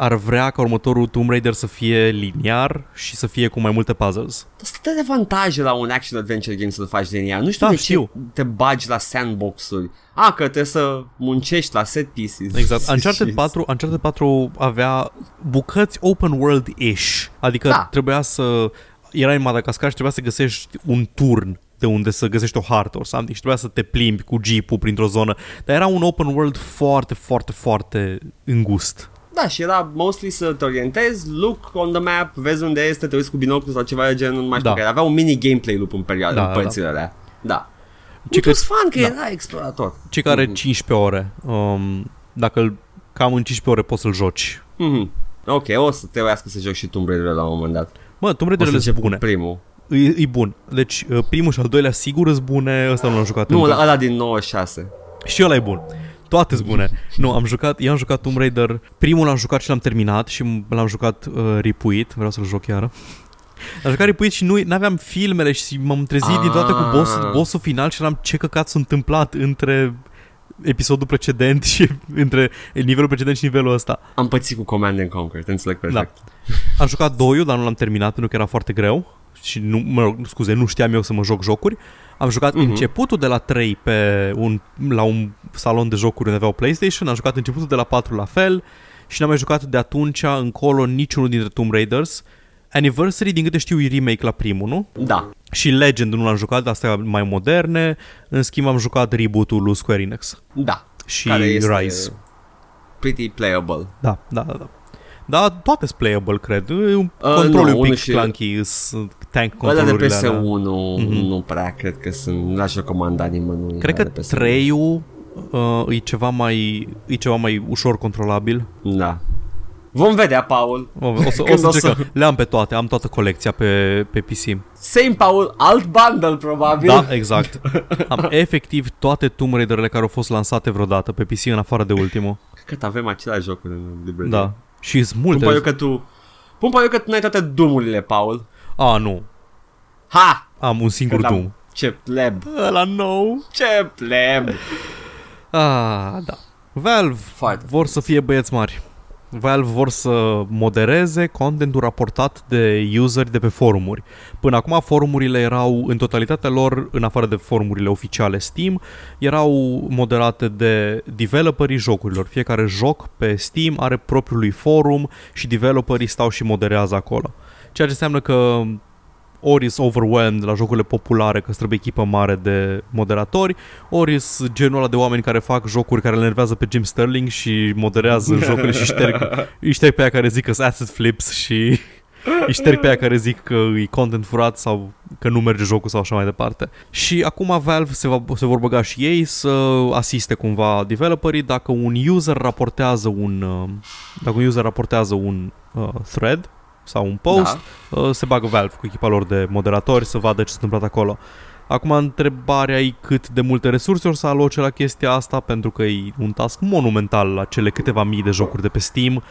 ar vrea ca următorul Tomb Raider să fie liniar și să fie cu mai multe puzzles. Sunt atâtea avantaje la un action adventure game să-l faci linear. Nu știu Da, de știu. ce te bagi la sandbox-uri. A, că trebuie să muncești la set pieces. Exact. Uncharted Și- 4, Uncharted 4 avea bucăți open world-ish. Adică Da. trebuia să... Era în Madagascar și trebuia să găsești un turn de unde să găsești o hartă or something și trebuia să te plimbi cu jeep-ul printr-o zonă. Dar era un open world foarte, foarte, foarte îngust. Da, și era mostly să te orientezi, look on the map, vezi unde este, te uiți cu binoclu sau ceva de genul, nu mai știu Da. care. Avea un mini gameplay loop în perioada, Da, în da, părțile alea. Da. Ci It că- was fun, că da. era explorator. Cei care Mhm. 15 ore, um, dacă îl cam în 15 ore poți să-l joci. Mhm. Ok, o să trebuiască să joc și Tomb Raider la un moment dat. Mă, Tomb O să Raider-urile încep sunt cu bune. primul. E, e bun. Deci uh, primul și al doilea sigur sunt bune, ăsta nu l-am jucat Nu, încă. ăla din 96. Și ăla e bun. Toate sunt bune. Nu, am jucat, eu am jucat Tomb Raider. Primul l-am jucat și l-am terminat și l-am jucat uh, ripuit. Vreau să-l joc iară. Am jucat ripuit și nu aveam filmele și m-am trezit Ah. din toate cu boss, bossul final și eram ce căcat s-a întâmplat între episodul precedent și între nivelul precedent și nivelul ăsta. Am pățit cu Command and Conquer, te înțeleg perfect. Am jucat doiul, dar nu l-am terminat pentru că era foarte greu și nu, mă rog, scuze, nu știam eu să mă joc jocuri. Am jucat Mhm. începutul de la 3 pe un, la un salon de jocuri unde aveau PlayStation, am jucat începutul de la 4 la fel și n-am mai jucat de atunci încolo niciunul dintre Tomb Raiders. Anniversary, din câte știu, e remake la primul, nu? Da. Și Legend nu l-am jucat, dar astea mai moderne. În schimb am jucat reboot-ul lui Square Enix Da. și Care este Rise. pretty playable. Da, da, da, da. Da, toate sunt playable, cred. E Un Uh, control nu, un unul pic și- clunky, sunt tank Ăla de controlurile PS1 alea. Mhm. nu prea cred că sunt, nu l-aș recomanda nimănui. Cred că ăla de PS1. 3 uh, e, ceva mai, e ceva mai ușor controlabil. Da. Vom vedea, Paul. O, o să, o Când să o încercăm. să- Le am pe toate, am toată colecția pe, pe PC. Same, Paul, alt bundle, probabil. Da, exact. Am efectiv toate Tomb Raider-urile care au fost lansate vreodată pe PC în afară de ultimul. Cât avem același jocuri în librărie. Da. Și sunt Pun pe eu multe. că tu... Pun pe eu că tu n-ai toate dumurile, Paul. A, nu. Ha! Am un singur Că da. Doom. Ce pleb. Ăla nou. Ce pleb. Ah, da. Valve Foarte. vor să fie băieți mari. Valve vor să modereze contentul raportat de useri de pe forumuri. Până acum forumurile erau în totalitatea lor, în afară de forumurile oficiale Steam, erau moderate de developerii jocurilor. Fiecare joc pe Steam are propriul lui forum și developerii stau și moderează acolo. Ceea ce înseamnă că ori sunt overwhelmed la jocurile populare că îți trebuie echipă mare de moderatori, ori sunt genul ăla de oameni care fac jocuri care le enervează pe Jim Sterling și moderează jocurile și șterg, își șterg pe aia care zic că sunt asset flips și își șterg pe aia care zic că e content furat sau că nu merge jocul sau așa mai departe. Și acum Valve se, va, se vor băga și ei să asiste cumva developerii dacă un user raportează un uh, dacă un user raportează un uh, thread sau un post, Da. uh, se bagă Valve cu echipa lor de moderatori să vadă ce s-a întâmplat acolo. Acum întrebarea e cât de multe resurse o să aloce la chestia asta, pentru că e un task monumental la cele câteva mii de jocuri de pe Steam.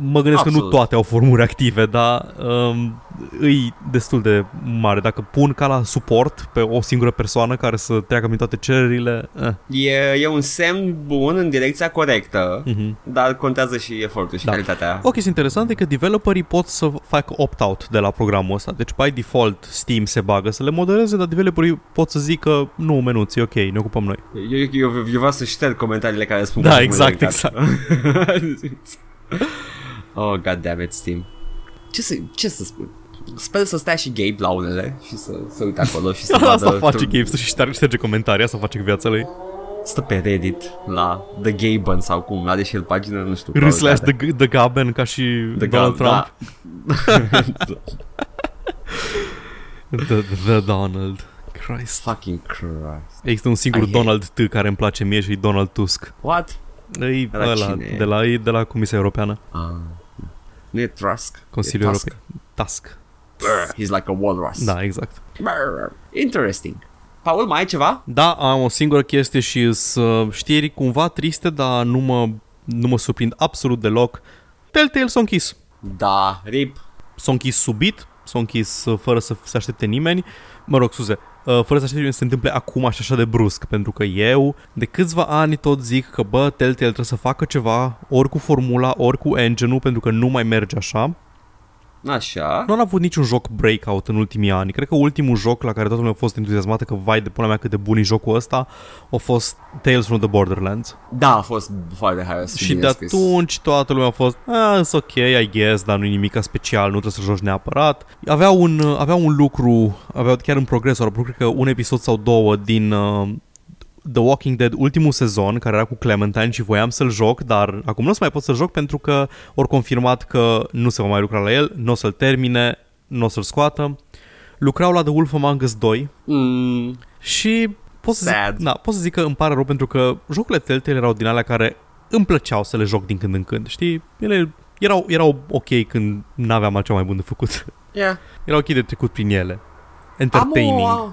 Mă gândesc Absolut. că nu toate au formuri active, dar um, îi destul de mare. Dacă pun ca la suport pe o singură persoană care să treacă prin toate cererile, eh. E, e un semn bun în direcția corectă, mhm. dar contează și efortul și Da. calitatea. O chestie interesantă e că developerii pot să facă opt-out de la programul ăsta. Deci, by default, Steam se bagă să le modereze, dar developerii pot să zică nu, menuți, e ok, ne ocupăm noi. Eu, eu, eu, eu vreau să șterg comentariile care spun Da, că sunt exact, exact. oh, god damn it, Steam. Ce să, ce să spun? Sper să stea și Gabe la unele și să se uite acolo și să vadă... Asta face tu- Gabe, să-și șterge, șterge comentarii, asta face cu viața lui. Stă pe Reddit la The Gaben sau cum, are și el pagină, nu știu. R slash probabil the, the Gaben ca și The Donald Gab- Trump. Da. The, the Donald. Christ. Fucking Christ. Există un singur I hate- Donald T care îmi place mie și e Donald Tusk. What? E Ăla ăla, cine e? de la, e de la Comisia Europeană, Ah. Nu e Trusk. Consiliul e Tusk. European. Tusk. Brr, He's like a walrus. Da, exact. Brr. Interesting. Paul, mai ai ceva? Da, am o singură chestie și să știri cumva triste, dar nu mă, nu mă surprind absolut deloc. Telltale s-a închis. Da, rip. S-a închis subit, s-a închis uh, fără să se aștepte nimeni. Mă rog, scuze, uh, fără să aștepte nimeni să se întâmple acum și așa de brusc, pentru că eu de câțiva ani tot zic că bă, Telltale trebuie să facă ceva, ori cu formula, ori cu engine-ul, pentru că nu mai merge așa. Așa. Nu am avut niciun joc breakout în ultimii ani. Cred că ultimul joc la care toată lumea a fost entuziasmată că vai de pula mea cât de bun e jocul ăsta a fost Tales from the Borderlands. Da, a fost foarte haios. Și de atunci toată lumea a fost, ah, it's ok, I guess, dar nu e nimic special, nu trebuie să joci neapărat. Avea un, avea un lucru, avea chiar în progres, au cred că un episod sau două din uh, The Walking Dead ultimul sezon, care era cu Clementine și voiam să-l joc, dar acum nu o să mai pot să-l joc pentru că ori confirmat că nu se va mai lucra la el, nu o să-l termine, nu o să-l scoată. Lucrau la The Wolf Among Us 2 Mm, și pot să, zic, Sad. da, pot să zic că îmi pare rău pentru că jocurile Telltale erau din alea care îmi plăceau să le joc din când în când, știi? Ele erau, erau ok când n-aveam altceva mai bun de făcut. yeah. Erau ok de trecut prin ele. Entertaining. Am o,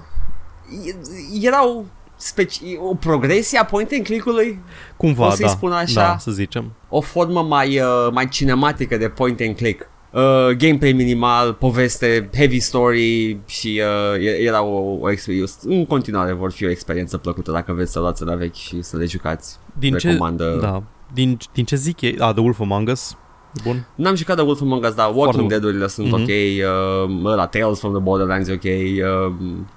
e- erau speci- o progresie a point and click-ului, Cumva, pot să-i da. spun așa? Da, să zicem. o formă mai, uh, mai cinematică de point and click. Uh, gameplay minimal, poveste, heavy story și uh, e- era o, o experiență. În continuare vor fi o experiență plăcută dacă vreți să luați la vechi și să le jucați. Din Recomandă. ce, da, din, din ce zic ei, a, The Wolf Among Us, e bun. N-am jucat The Wolf Among Us, dar Foarte Walking bun. Dead-urile sunt Mhm. ok, uh, ăla Tales from the Borderlands e ok, uh,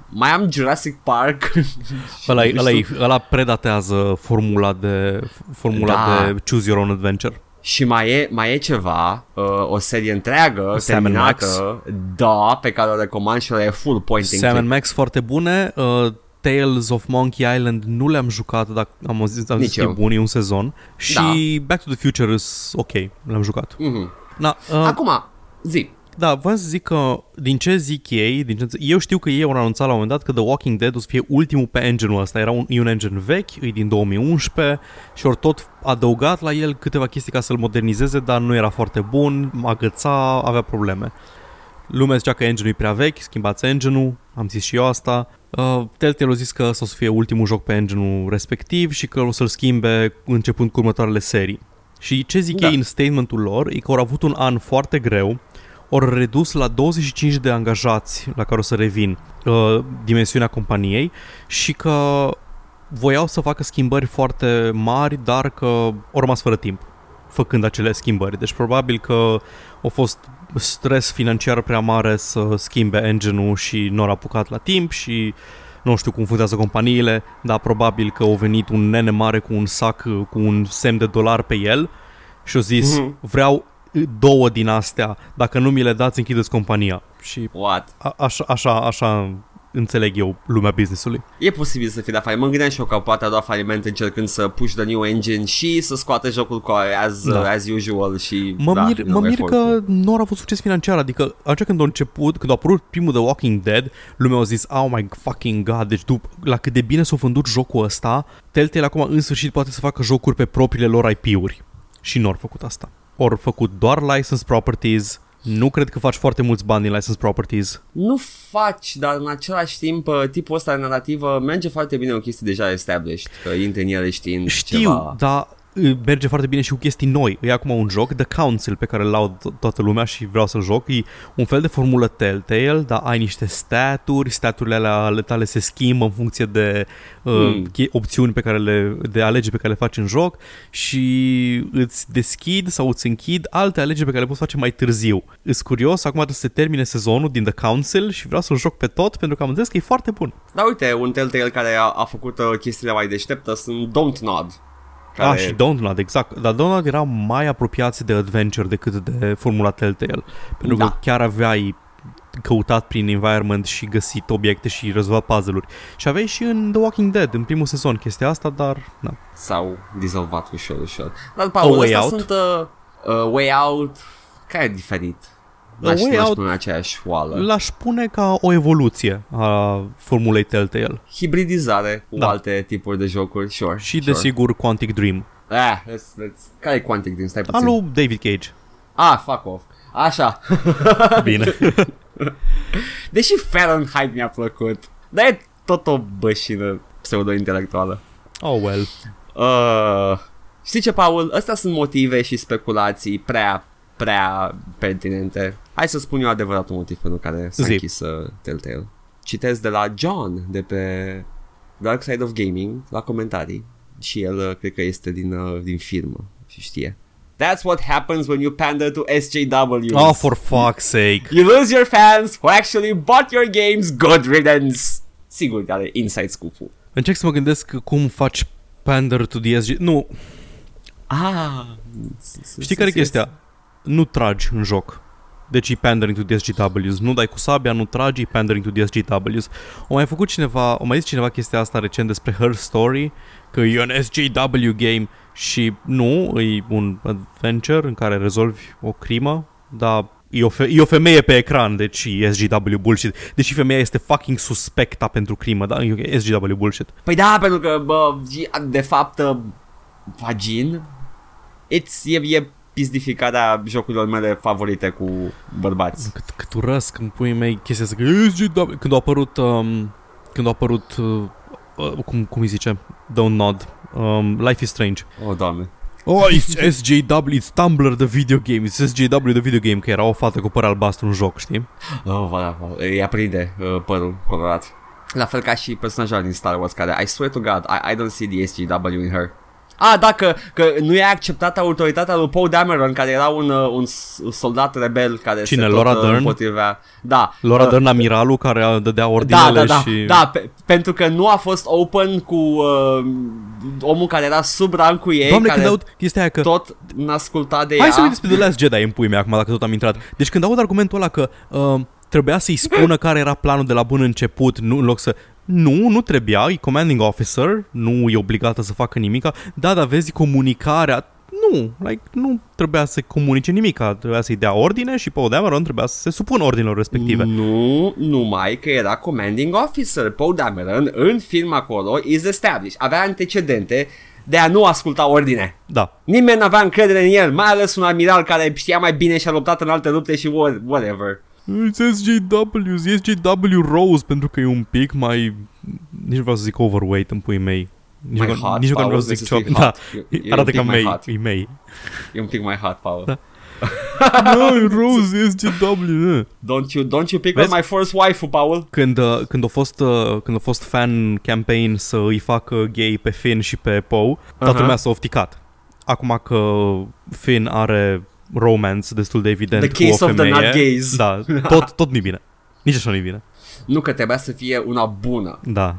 mai am Jurassic Park. Ăla, Nu ăla, știu. ăla predatează formula de formula Da. de Choose Your Own Adventure. Și mai e, mai e ceva, uh, o serie întreagă, Sam and terminată, da, pe care o recomand și ăla e full point and Sam and click. Max foarte bune. Uh, Tales of Monkey Island nu le-am jucat, dar am zis, am zis Nici că e eu. bun, e un sezon. Și Back to the Future is ok, l-am jucat. Mhm. Na, uh, Acum, zi. da, voiam să zic că din ce zic ei, din ce, eu știu că ei au anunțat la un moment dat că The Walking Dead o să fie ultimul pe engine-ul ăsta. Era un, e un engine vechi, e din 2011 și ori tot adăugat la el câteva chestii ca să-l modernizeze, dar nu era foarte bun, agăța, avea probleme. Lumea zicea că engine-ul e prea vechi, schimbați engine-ul, am zis și eu asta. Uh, Telltale a zis că ăsta o să fie ultimul joc pe engine-ul respectiv și că o să-l schimbe începând cu următoarele serii. Și ce zic Da. ei în statementul lor e că au avut un an foarte greu, ori redus la 25 de angajați la care o să revin uh, dimensiunea companiei și că voiau să facă schimbări foarte mari, dar că au rămas fără timp făcând acele schimbări. Deci probabil că a fost stres financiar prea mare să schimbe engine-ul și nu au apucat la timp și nu știu cum funcționează companiile, dar probabil că a venit un nene mare cu un sac cu un semn de dolar pe el și a zis Mhm. vreau două din astea, dacă nu mi le dați închideți compania. Și What? a- așa, așa, așa înțeleg eu lumea businessului. E posibil să fie de faliment. Mă gândeam și eu că poate a dat faliment încercând să push the new engine și să scoată jocul cu as, Da. as usual și Mă da, mir, nu, mă mir efortul. că nu au avut succes financiar, adică atunci când a început, când a apărut primul The Walking Dead, lumea a zis, oh my fucking god, deci dup- la cât de bine s-a vândut jocul ăsta, Telltale acum în sfârșit poate să facă jocuri pe propriile lor IP-uri. Și nu au făcut asta. Au făcut doar license properties Nu cred că faci foarte mulți bani din licensed properties. Nu faci, dar în același timp uh, tipul ăsta de narrativă merge foarte bine o chestie deja established, că intri în ele știind Știu, ceva. dar uh, merge foarte bine și cu chestii noi. E acum un joc, The Council, pe care îl laud to- toată lumea și vreau să-l joc. E un fel de formulă Telltale, dar ai niște staturi, staturile alea ale tale se schimbă în funcție de uh, Hmm. che- opțiuni pe care le, de alegeri pe care le faci în joc și îți deschid sau îți închid alte alegeri pe care le poți face mai târziu. Îs curios, acum trebuie să se termine sezonul din The Council și vreau să-l joc pe tot pentru că am înțeles că e foarte bun. Dar uite, un Telltale care a, a făcut uh, chestiile mai deșteptă sunt Don't Nod. Care... Ah, și Don't Nod, exact. Dar Don't Nod era mai apropiați de adventure decât de formula Telltale. Pentru că Da. chiar aveai căutat prin environment și găsit obiecte și rezolvat puzzle-uri. Și aveai și în The Walking Dead, în primul sezon, chestia asta, dar... Na. S-au dizolvat ușor, ușor. Dar după A aia, Way ăsta Out? sunt uh, uh, Way Out, care e diferit. A N-aș, Way n-aș Out- pune în aceeași oală. L-aș pune ca o evoluție a formulei Telltale. Hibridizare cu Da. alte tipuri de jocuri, sure. Și, sure. desigur, Quantic Dream. Eh, let's, let's... care e Quantic din stai Al puțin? lui David Cage. Ah, fuck off. Așa. Bine. Deși Fahrenheit mi-a plăcut, dar e tot o bășină pseudo-intelectuală. oh, well. Uh, știi ce, Paul? Astea sunt motive și speculații prea, prea pertinente. Hai să spun eu adevăratul motiv pentru care s-a Zi. închis uh, Telltale. Citesc de la John de pe Dark Side of Gaming la comentarii și el uh, cred că este din, uh, din firmă și știe. That's what happens when you pander to SJWs. Oh, for fuck's sake. You lose your fans who actually bought your games. Good riddance. Sigur, are inside scoop-ul. Încerc să mă gândesc cum faci pander to the SG... Nu, Ah. Știi care e chestia? Nu tragi în joc. Deci e pandering to the SGWs. Nu dai cu sabia, nu tragi, e pandering to the SGWs. O mai făcut cineva, o mai zis cineva chestia asta recent despre Her Story, că e un SJW game și nu, e un adventure în care rezolvi o crimă, dar e o, fe- e o femeie pe ecran, deci e SGW bullshit. Deși femeia este fucking suspecta pentru crimă, dar e SGW bullshit. Păi da, pentru că, bă, de fapt, uh, vagin, it's, e, e pizdificarea jocurilor mele favorite cu bărbați. Cât, cât urăsc în puii mei chestia asta că SGW... Când a apărut... Um, când a apărut... Uh, uh, cum, cum îi zice? Don't nod. Um, Life is Strange. Oh, doamne. Oh, it's SJW, it's Tumblr the video game, it's SJW the video game, că era o fată cu păr albastru în joc, știi? Oh, voilà, voilà. Îi aprinde uh, părul colorat. La fel ca și personajul din Star Wars care, I swear to God, I, I don't see the SGW in her. Ah, da, că, că nu e acceptată autoritatea lui Paul Dameron, care era un, uh, un s- soldat rebel care Cine, se Laura tot uh, Dern? împotrivea. Da. Laura uh, Dern, amiralul care dădea Da, ordinele da, da, și... da, pe, pentru că nu a fost open cu uh, omul care era sub rancul ei, Doamne, care când aud chestia aia că... tot n-asculta de Hai ea. să vorbim despre The Last Jedi în pui mei acum, dacă tot am intrat. Deci când aud argumentul ăla că uh, trebuia să-i spună care era planul de la bun început, nu în loc să... Nu, nu trebuia, e commanding officer, nu e obligată să facă nimica. Da, dar vezi comunicarea... Nu, like, nu trebuia să comunice nimica, trebuia să-i dea ordine și Paul Dameron trebuia să se supună ordinelor respective. Nu, numai că era commanding officer. Paul Dameron în film acolo is established. Avea antecedente de a nu asculta ordine. Da. Nimeni n-avea încredere în el, mai ales un admiral care știa mai bine și a luptat în alte lupte și what- whatever. It's SJW, SJW Rose pentru că e un pic mai... Nici nu vreau să zic overweight în puii mei. Nici Mai măcar- hot, nici măcar nu Paul, vreau să zic this is chubby. hot. Da, E- e un arată pic ca mai mei, hot. e mei. E un pic mai hot, Paul. Da. no, Rose SJW. Don't you, don't you pick Vezi? on my first wife, Paul? Când, uh, când, a fost, uh, când a fost fan campaign să îi facă gay pe Finn și pe Poe, toată Aha. lumea s-a ofticat. Acum că Finn are romance destul de evident The cu case o of the femeie, not gays. da, tot, tot nu bine. Nici așa nu bine. Nu că trebuia să fie una bună. Da.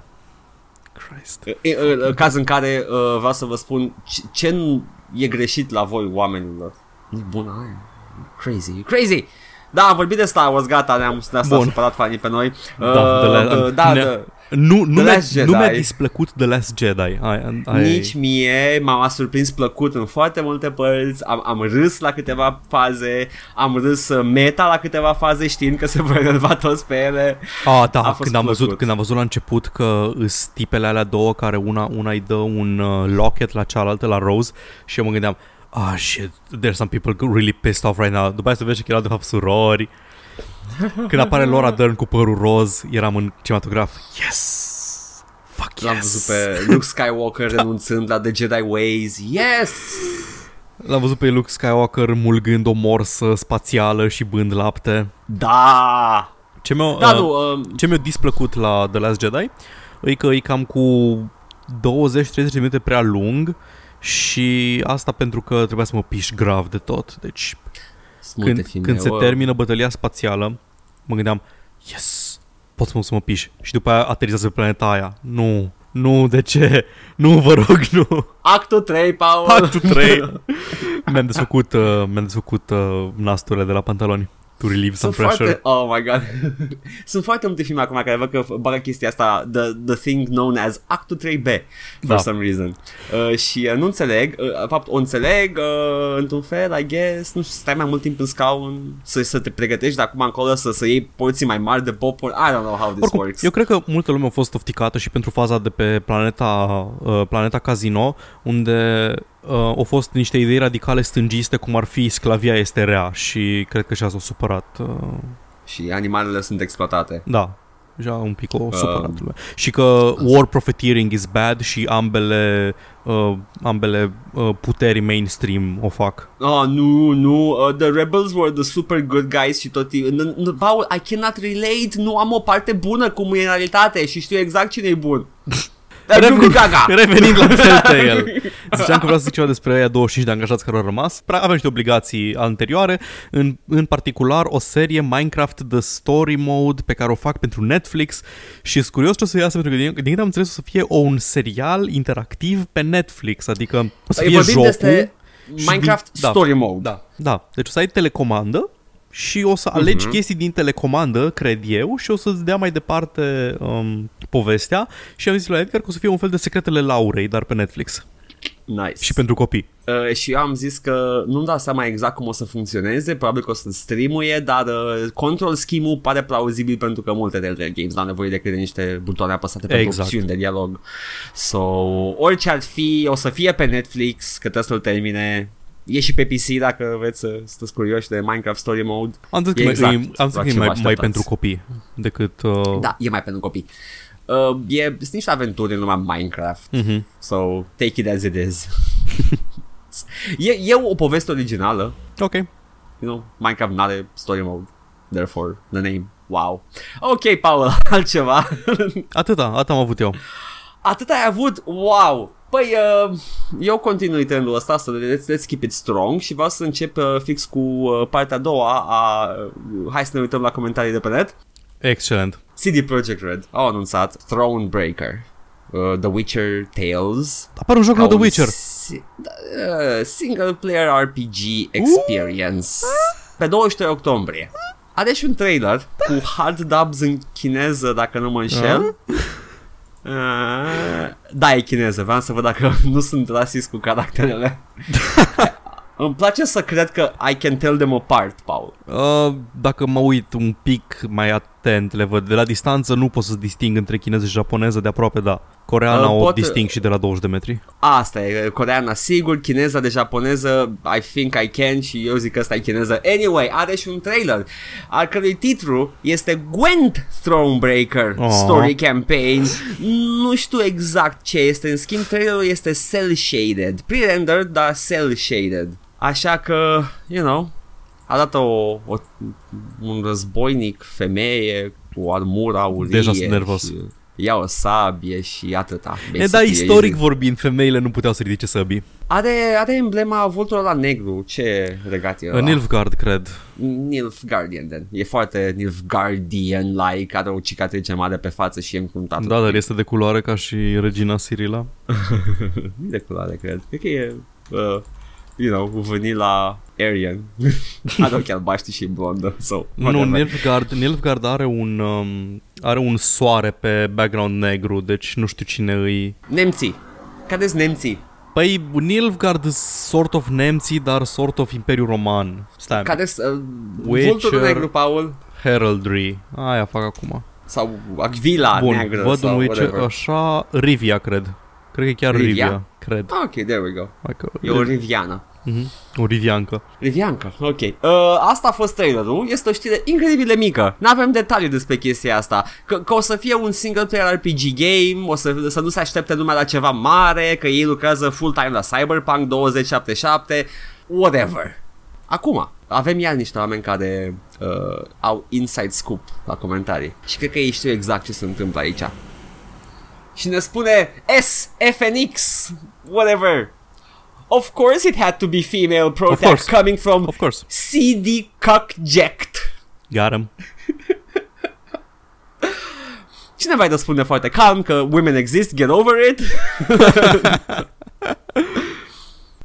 Christ. E- e- e- Caz în care uh, vreau să vă spun ce, ce nu e greșit la voi oamenilor. Nu bună aia. Crazy, crazy. Da, am vorbit de Star Wars, gata, ne-am ne-a Bun. supărat fanii pe noi. Da, Uh, de la- uh, da, ne- da. Nu, nu, The mi-a, Last nu mi-a Jedi. displăcut The Last Jedi. Ai, ai, Nici mie m-a surprins plăcut în foarte multe părți, am, am râs la câteva faze, am râs uh, meta la câteva faze știind că se vor releva toți pe ele. Ah, da, A fost când am, văzut, plăcut. când am văzut la început că îs tipele alea două care una, una îi dă un uh, locket la cealaltă, la Rose și eu mă gândeam Ah, shit, there's some people really pissed off right now. După aceea se vede că erau de fapt surori. Când apare Laura Dern cu părul roz, eram în cinematograf. Yes! Fuck yes! L-am văzut pe Luke Skywalker renunțând la The Jedi Ways. Yes! L-am văzut pe Luke Skywalker mulgând o morsă spațială și bând lapte. Da! Ce mi-a, Da, uh, nu, uh, ce mi-a displăcut la The Last Jedi e că e cam cu 20-30 de minute prea lung și asta pentru că trebuia să mă piș grav de tot. Deci sunt multe când, filme, când se wow. termină bătălia spațială, mă gândeam, yes, pot să mă, să mă piș. Și după aia aterizează pe planeta aia. Nu, nu, de ce? Nu, vă rog, nu. Actul 3, Paul! Actul 3. mi-am desfăcut, uh, mi-am desfăcut uh, nasturile de la pantaloni. To relieve some Sunt pressure. foarte, oh my god Sunt foarte multe filme acum care văd că bagă chestia asta The, the thing known as Actul 3B For Da. some reason uh, Și uh, nu înțeleg uh, De fapt o înțeleg uh, Într-un fel I guess Nu știu, să stai mai mult timp în scaun Să, să te pregătești de acum încolo Să, să iei porții mai mari de popcorn I don't know how this Oricum, works eu cred că multă lume a fost ofticată și pentru faza de pe planeta, uh, planeta Casino, unde uh, au fost niște idei radicale stângiste, cum ar fi sclavia este rea și cred că și s-au supărat. Uh, Și animalele sunt exploatate da, deja un pic o supărat Um, lumea. Și că war profiteering is bad și ambele, uh, ambele uh, puteri mainstream o fac. Oh, nu, nu, uh, the rebels were the super good guys și tot timpul. N- n- Paul, I cannot relate, nu am o parte bună cum e în realitate și știu exact cine e bun. Dar Revenind- Google Gaga. Revenind la Telltale. Ziceam că vreau să zic ceva despre aia 25 de angajați care au rămas. Pra- Avem niște obligații anterioare, în, în particular o serie Minecraft The Story Mode pe care o fac pentru Netflix și sunt curios ce o să iasă pentru că din, din câte am înțeles o să fie o, un serial interactiv pe Netflix, adică o să Păi fie vorbim jocul. despre și Minecraft din- da. Story Mode. Da, da. Deci o să ai telecomandă și o să alegi Mhm. chestii din telecomandă, cred eu, și o să-ți dea mai departe um, povestea și am zis la Edgar că o să fie un fel de secretele Laurei, dar pe Netflix. Nice. Și pentru copii. Uh, și eu am zis că nu-mi dau seama exact cum o să funcționeze, probabil că o să streamuie, dar uh, control scheme-ul pare plauzibil pentru că multe Telltale Games n-au nevoie decât de niște butoane apăsate pentru Exact. opțiuni de dialog. So, orice ar fi, o să fie pe Netflix, că trebuie să-l termine. E și pe PC dacă vreți să sunteți curioși de Minecraft Story Mode. Am zis că E e, exact exact, am zis la că e ce vă mai, mai așteptați. pentru copii decât... Uh, Da, e mai pentru copii. Uh, e, sunt niște aventuri în lumea Minecraft. uh-huh. So, take it as it is. e, e o poveste originală. Ok. You know, Minecraft n-are story mode. Therefore, the name. Wow. Ok, Paul, altceva. Atâta, atât am avut eu. Atât ai avut? Wow. Păi, uh, eu continui trendul ăsta, să let's, let's keep it strong și vreau să încep uh, fix cu uh, partea a doua a... Uh, hai să ne uităm la comentarii de pe net. Excelent. CD Projekt Red au anunțat Thronebreaker, uh, The Witcher Tales, Apare un joc ca nou The un Witcher. si- uh, single player RPG experience pe 23 octombrie. Are și un trailer cu hard dubs în chineză, dacă nu mă înșel. Uh, da, e chineză, vreau să văd dacă nu sunt rasist cu caracterele. Îmi place să cred că I can tell them apart, Paul. Uh, dacă mă uit un pic mai atent, le văd. De la distanță nu pot să disting între chineză și japoneză, de aproape da. Coreana Uh, o pot- disting și de la 20 de metri. Asta e, coreana sigur, chineza de japoneză, I think I can și eu zic că ăsta e chineză. Anyway, are și un trailer, al cărui titlu este Gwent Thronebreaker Oh. Story Campaign. Nu știu exact ce este, în schimb trailerul este cel-shaded, pre-rendered, dar cel-shaded. Așa că, you know, arată o, o, un războinic femeie cu armura aurie Deja sunt nervos. și ia o sabie și atâta. E, basically. da, istoric vorbind, femeile nu puteau să ridice săbii. Are, are emblema vulturului la negru. Ce regat e ăla? În Nilfgaard, cred. Nilfgaardian, then. E foarte Nilfgaardian-like, are o cicatrice mare pe față și e încruntată. Da, dar este de culoare ca și regina Sirila. Nu de culoare, cred. Cred că e, uh, you know, vanilla Aryan. are ochi albaștri și blondă. So, Nu, whatever. Nilfgaard, Nilfgaard are un, um, are un soare pe background negru, deci nu știu cine îi... Nemții. Care sunt nemții? Păi, Nilfgaard is sort of nemții, dar sort of Imperiul Roman. Stai, Care sunt uh, Witcher. vulturul negru, Paul? Heraldry. Aia fac acum. Sau Agvila Bun, neagră văd sau un Witcher, whatever. așa, Rivia, cred. Cred că e chiar Rivia? Rivia, cred. Ah, ok, there we go. Hai că, E o riviană. Mm-hmm. O riviancă. Rivianca, ok. Uh, asta a fost trailerul, este o știre incredibil de mică. Nu avem detalii despre chestia asta. Că, că o să fie un single player RPG game, o să, să nu se aștepte lumea la ceva mare, că ei lucrează full-time la Cyberpunk 2077, whatever. Acum, avem iar niște oameni care uh, au inside scoop la comentarii și cred că ei știu exact ce se întâmplă aici. Și ne spune S, FNX, whatever. Of course it had to be female protag course. coming from Of course. CD Cuckject. Got him. Cineva îi răspunde foarte calm că women exist, get over it.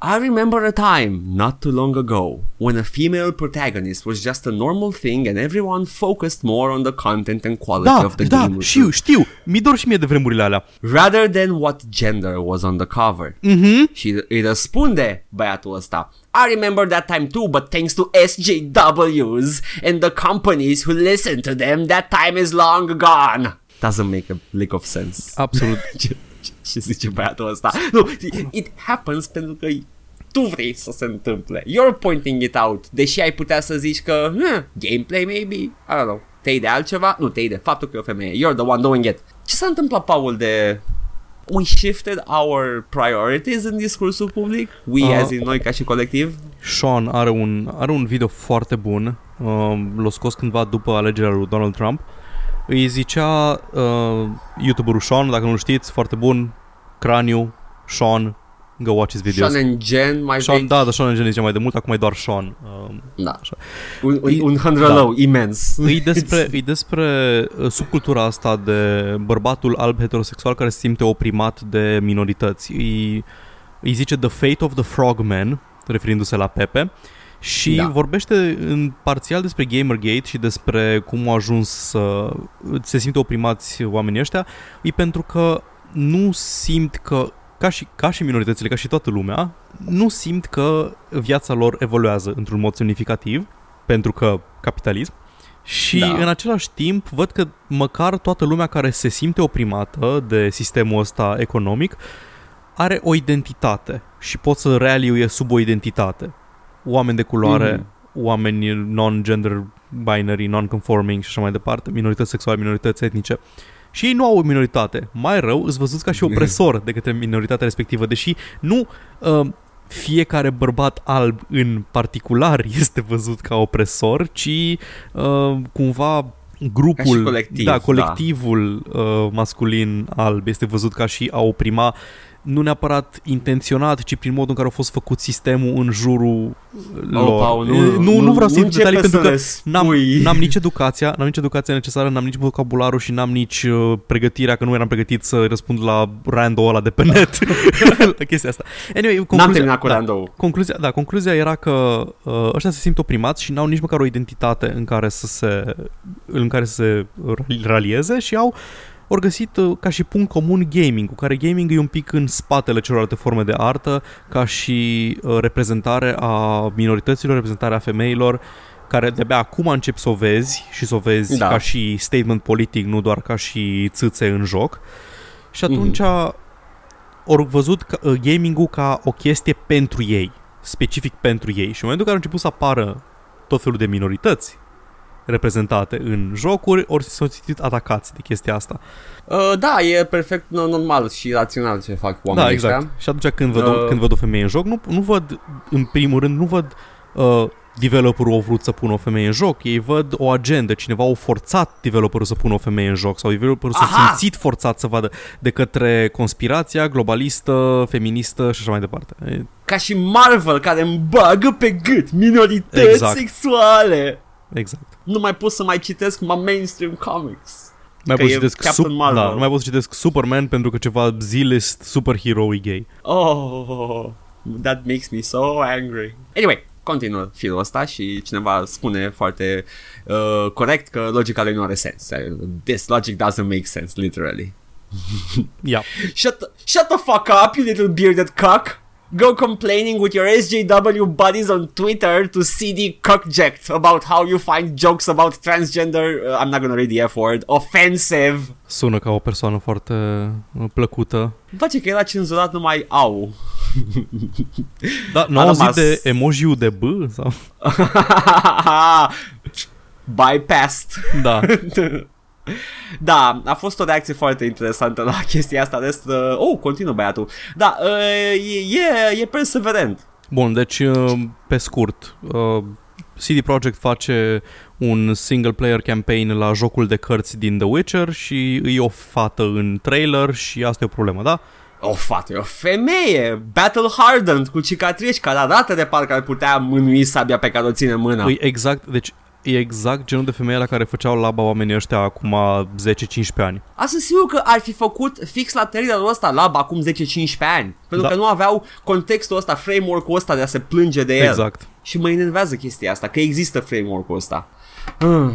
I remember a time, not too long ago, when a female protagonist was just a normal thing and everyone focused more on the content and quality Da, of the da, game. știu, știu. Mi dor și mie de vremurile alea. Rather than what gender was on the cover. Mhm. Și îi răspunde băiatul ăsta. I remember that time too, but thanks to SJWs and the companies who listen to them, that time is long gone. Doesn't make a lick of sense. Absolut. ce, ce, ce zice băiatul ăsta? Nu, it happens pentru că tu vrei să se întâmple. You're pointing it out. Deși ai putea să zici că huh, gameplay maybe, I don't know. Te de altceva? Nu, te de faptul că e o femeie. You're the one doing it. Ce s-a întâmplat, Paul, de we shifted our priorities în discursul public? We Uh, as in noi ca și colectiv? Sean are un, are un video foarte bun. Uh, l-a scos cândva după alegerea lui Donald Trump. Îi zicea uh, YouTuberul Sean, dacă nu știți, foarte bun, Craniu, Sean, go watch his videos. Sean and Jen, mai Sean, vechi? da, dar Sean zicea mai de mult, acum e doar Sean. Uh, da. Așa. Un, un, E- un hândrălău imens. îi despre, îi despre uh, subcultura asta de bărbatul alb heterosexual care se simte oprimat de minorități. Îi, îi zice The Fate of the Frogman, referindu-se la Pepe, și Da. da. vorbește în parțial despre Gamergate și despre cum au ajuns să se simte oprimați oamenii ăștia, e pentru că nu simt că ca și, ca și minoritățile, ca și toată lumea, nu simt că viața lor evoluează într-un mod semnificativ, pentru că capitalism, și Da. da. în același timp văd că măcar toată lumea care se simte oprimată de sistemul ăsta economic are o identitate și pot să realiuie sub o identitate. Oameni de culoare, Mhm. mm-hmm. oameni non-gender binary, non-conforming și așa mai departe, minorități sexuale, minorități etnice. Și ei nu au o minoritate. Mai rău, îți văzuți ca și opresor de către minoritatea respectivă, deși nu uh, fiecare bărbat alb în particular este văzut ca opresor, ci uh, cumva grupul, Ca și colectiv, da, da. colectivul uh, masculin alb este văzut ca și a oprima nu neapărat intenționat, ci prin modul în care a fost făcut sistemul în jurul lor. Paul, nu, nu, nu vreau să intru în detalii pentru că N-am, spui. n-am nici educația, n-am nici educația necesară, n-am nici vocabularul și n-am nici uh, pregătirea, că nu eram pregătit să răspund la random ăla de pe net, la chestia asta. Anyway, concluzia, N-am terminat cu da, random. concluzia, da, concluzia era că uh, ăștia se simt oprimați și n-au nici măcar o identitate în care să se, în care să se ralieze și au ori găsit uh, ca și punct comun gaming, cu care gaming e un pic în spatele celorlalte forme de artă, ca și uh, reprezentare a minorităților, reprezentare a femeilor, care de-abia acum încep să o vezi și să o vezi Da. da. ca și statement politic, nu doar ca și țâțe în joc. Și atunci mm-hmm. ori văzut ca, uh, gaming-ul ca o chestie pentru ei, specific pentru ei. Și în momentul în care au început să apară tot felul de minorități reprezentate în jocuri, ori s-au simțit atacați de chestia asta. Uh, da, e perfect no- normal și rațional ce fac oamenii da, exact. ăștia. Și atunci când văd, o, Uh. când văd o femeie în joc, nu, nu văd, în primul rând, nu văd uh, developerul a vrut să pună o femeie în joc, ei văd o agendă, cineva a forțat developerul să pună o femeie în joc sau developerul s-a Aha! simțit forțat să vadă de către conspirația globalistă, feministă și așa mai departe. E, Ca și Marvel care îmi bagă pe gât minorități Exact. sexuale. Exact. Nu mai pot să mai citesc ma mainstream comics. Mai Că pot să e citesc Captain sup- Marvel. da, nu mai pot să citesc Superman pentru că ceva zilist superhero gay. Oh, that makes me so angry. Anyway, continuă filmul ăsta și cineva spune foarte uh, corect că logica lui nu are sens. This logic doesn't make sense, literally. Yeah. Shut the, shut the fuck up, you little bearded cuck. Go complaining with your SJW buddies on Twitter to CD Cuckjacked about how you find jokes about transgender, uh, I'm not gonna read the F word, offensive. Sună ca o persoană foarte uh, plăcută. Îmi place că era cenzurat numai au. Da, n-au A auzit rămas- de emoji de B? Sau? Bypassed. Da. Da, a fost o reacție foarte interesantă la chestia asta. Rest, uh, oh, continuă băiatul. Da, uh, e, e, e perseverent. Bun, deci uh, pe scurt, uh, CD Projekt face un single player campaign la jocul de cărți din The Witcher și îi o fată în trailer și asta e o problemă, da? O fată, e o femeie, battle hardened, cu cicatrici, care arată de parcă ar putea mânui sabia pe care o ține în mână. Îi exact, deci e exact genul de femeie la care făceau laba oamenii ăștia acum 10-15 ani. Asta sunt sigur că ar fi făcut fix la trailerul ăsta lab acum 10-15 ani. Pentru Da. că nu aveau contextul ăsta, framework-ul ăsta de a se plânge de el. Exact. Și mă enervează chestia asta, că există framework-ul ăsta. Ah.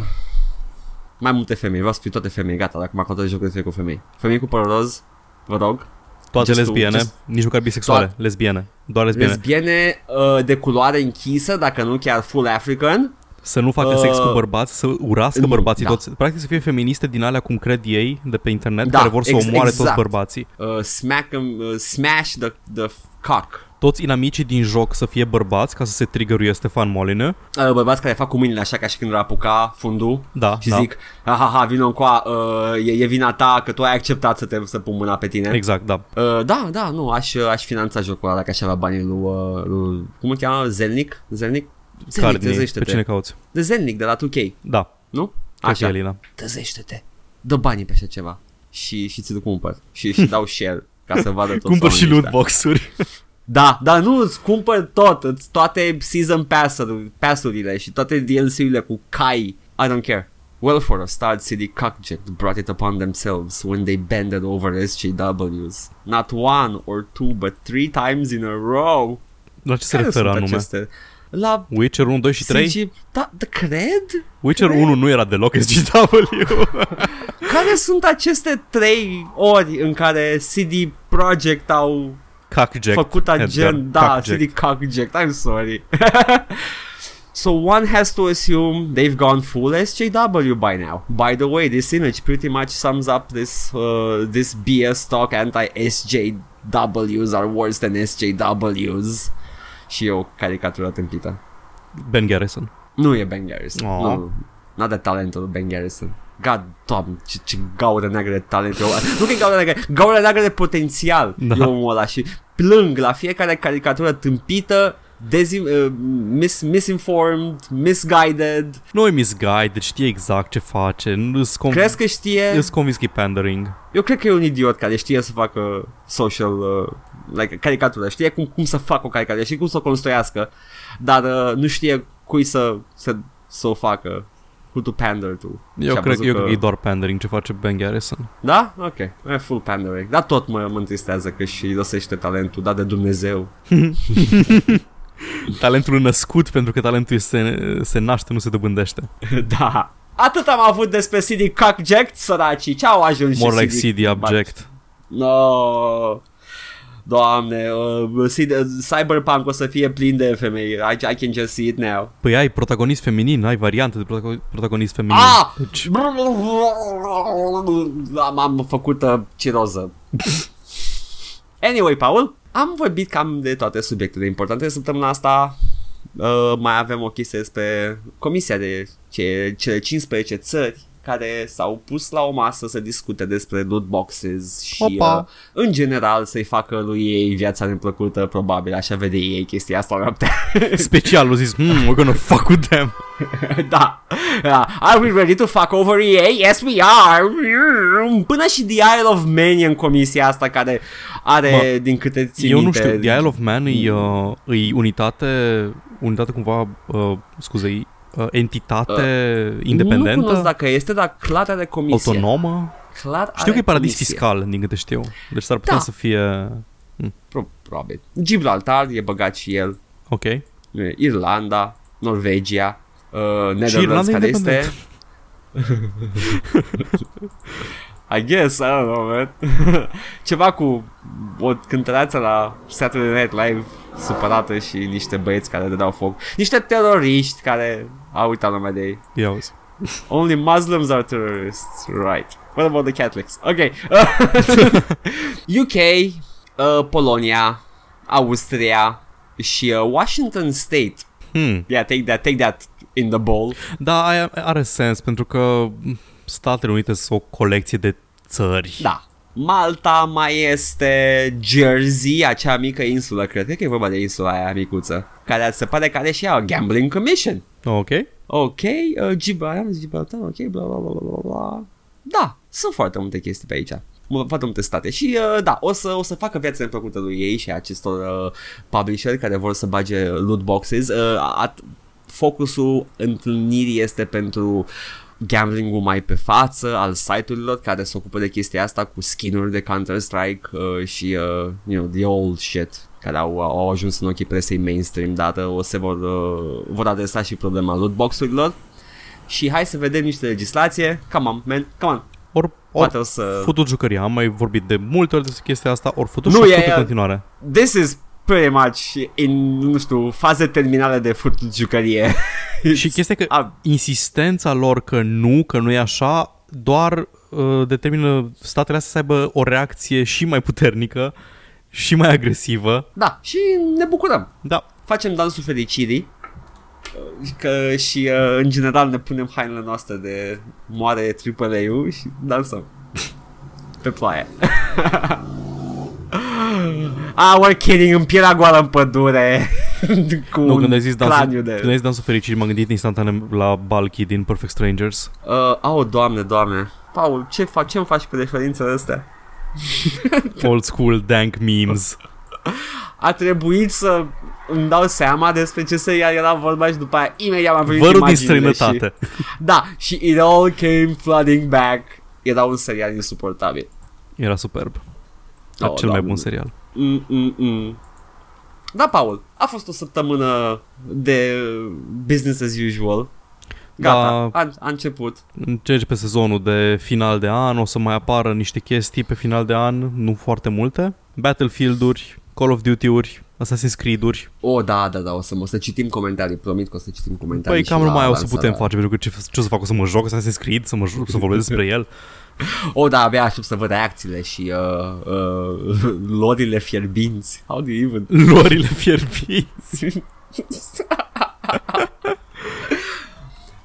Mai multe femei, vreau să fiu toate femei, gata, dacă m-a contat jocul de cu femei. Femei cu păr roz, vă rog. Toate Just to- lesbiene, just- nici măcar bisexuale, Toate. lesbiene, doar lesbiene. Lesbiene uh, de culoare închisă, dacă nu chiar full African. Să nu facă Uh, sex cu bărbați, să urască nu, bărbații da. toți. Practic să fie feministe din alea cum cred ei de pe internet, Da, care vor să ex- omoare toți exact. bărbații. Uh, smack 'em, uh, smash the, the cock. Toți inamicii din joc să fie bărbați ca să se triggeruie Stefan Moline. Uh, bărbați care fac cu mâinile așa ca și când ar apuca fundul Da, și da. zic, ha, ha, ha, vină încoa, uh, e, e vina ta că tu ai acceptat să te să pun mâna pe tine. Exact, da. Uh, da, da, nu, aș, aș finanța jocul ăla dacă aș avea banii lui, uh, lui cum îl cheamă, Zelnic? Zelnic? Care Zelnic, din ei? Pe trezește-te. cine cauți? De Zelnic, de la 2K, Da, nu? cred că Așa, e Elina. trezește-te, dă banii pe așa ceva și, și ți-l cumpăr și, și dau share ca să vadă toți Cumpăr și oamenii loot ăștia. box-uri. Da, dar nu, îți cumpăr tot, îți toate season pass-uri, pass-urile și toate DLC-urile cu Kai. I don't care. Well for a start city cockjack brought it upon themselves when they bended over SJWs. Not one or two, but three times in a row. La ce se Care referă sunt anume? aceste? La Witcher 1, 2 și 3? CG... Da, da, cred? Witcher 1 nu era deloc SGW. Care sunt aceste trei ori în care CD Projekt au Cockjack. făcut Edgar, agent, da, cockjack. CD Cockjack, I'm sorry. so one has to assume they've gone full SJW by now. By the way, this image pretty much sums up this uh, this BS talk anti-SJWs are worse than SJWs. Și e o caricatură tâmpită. Ben Garrison. Nu e Ben Garrison. Aw. Nu, n-a de talentul lui Ben Garrison. God, doamne, ce, ce gaură neagră de talent. Eu, nu că e gaură neagră, gaură neagră de potențial Da. e omul ăla și plâng la fiecare caricatură tâmpită, dezi, uh, mis, misinformed, misguided. Nu e misguided, știe exact ce face. Nu îți conv- Crezi că știe? îți convins că e pandering. Eu cred că e un idiot care știe să facă social, uh, like, caricatură. Știe cum, cum să facă o caricatură, știe cum să o construiască, dar uh, nu știe cui să, să, să o facă. Who to pander to. Eu Și a cred, văzut eu cred că e doar pandering ce face Ben Garrison. Da? Ok. E full pandering. Dar tot mă, mă întristează că și lăsește talentul dat de Dumnezeu. Talentul născut pentru că talentul se, se naște, nu se dobândește. da. Atât am avut despre CD Cockjack, săracii. Ce au ajuns More și like CD Object. No. Doamne, uh, CD, Cyberpunk o să fie plin de femei. I, I can just see it now. Păi ai protagonist feminin, ai variante de protago- protagonist feminin. Ah! Deci, Am, am făcut uh, ciroză. anyway, Paul, am vorbit cam de toate subiectele importante săptămâna asta. Uh, mai avem o chestie despre comisia de ce, cele 15 țări care s-au pus la o masă să discute despre loot boxes și Opa. uh, în general să-i facă lui ei viața neplăcută, probabil așa vede ei chestia asta noaptea. special, au zis, hmm, we're gonna fuck with them. da. da. Are we ready to fuck over EA? Yes, we are. Până și The Isle of Man e în comisia asta care are, Mă, din câte țin Eu nu minte, știu, The Isle of Man e, uh, e unitate, unitate cumva, uh, scuze, e, uh, entitate independentă, Nu cunosc dacă este, dar clar are comisie. autonomă. Clar Știu că are e paradis comisie. fiscal, din câte știu. Deci s-ar putea Da. să fie... Pro- Probabil. Gibraltar e băgat și el. Ok. Irlanda, Norvegia, uh, Netherlands Irlanda care independent. este... I guess, I don't know, man. Ceva cu o cântăreață la Saturday Night Live supărată și niște băieți care dădeau foc. Niște teroriști care au uitat lumea de ei. Ia uzi. Only Muslims are terrorists, right. What about the Catholics? Ok. UK, uh, Polonia, Austria și uh, Washington State. Hmm. Yeah, take that, take that in the bowl. Da, aia are sens, pentru că Statele Unite sunt o colecție de țări. Da. Malta mai este Jersey, acea mică insulă, cred, cred că e vorba de insula aia micuță, care se pare că are și ea o gambling commission. Ok. Ok, uh, Gibraltar, Gibraltar, ok, bla bla bla bla bla. Da, sunt foarte multe chestii pe aici. Mă- Foarte multe state și uh, da, o să, o să facă viața neplăcută lui ei și acestor uh, publisher care vor să bage loot boxes. Uh, at, focusul întâlnirii este pentru gambling-ul mai pe față al site-urilor care se ocupă de chestia asta cu skin-uri de Counter-Strike uh, și uh, you know, the old shit care au, au ajuns în ochii presei mainstream, dar uh, o se vor, uh, vor adresa și problema loot box-urilor. Și hai să vedem niște legislație. Come on, man, come on. Ori, Poate ori o să... futut jucăria. Am mai vorbit de multe ori despre chestia asta, ori futut Nu, și e- futut e- în continuare. This is pretty much in, nu știu, faze terminale de furtul jucărie. Și chestia că A, insistența lor că nu, că nu e așa, doar uh, determină statele astea să aibă o reacție și mai puternică și mai agresivă. da, și ne bucurăm. Da, Facem dansul fericirii uh, că și uh, în general ne punem hainele noastre de moare AAA-ul și dansăm pe ploaie. ah, we're kidding, în pielea goală în pădure cu nu, un când ai zis dansul, craniu de... când ai zis dansul fericirii, m-am gândit instantaneu la Balky din Perfect Strangers. Uh, oh, doamne, doamne. Paul, ce, faci, ce faci cu referințele astea? Old school dank memes. A trebuit să îmi dau seama despre ce serial era vorba și după aia imediat m-am venit Vărul din imaginile străinătate. Și, da, și it all came flooding back. Era un serial insuportabil. Era superb. Era Oh, cel mai doamne. bun serial. Mm-mm-mm. Da, Paul, a fost o săptămână de business as usual. Gata, Da. a, a început. Încerci pe sezonul de final de an, o să mai apară niște chestii pe final de an, nu foarte multe. Battlefield-uri, Call of Duty-uri, Assassin's Creed-uri. O, da, da, da, o să, o să citim comentarii, promit că o să citim comentarii Păi și cam la numai o să lansarea. putem face, pentru că ce, ce o să fac? O să mă joc Assassin's Creed? Să, mă joc, să vorbesc despre el? O, da, abia aștept să văd reacțiile și uh, uh, lorile fierbinți. How do you even... Lorile fierbiți.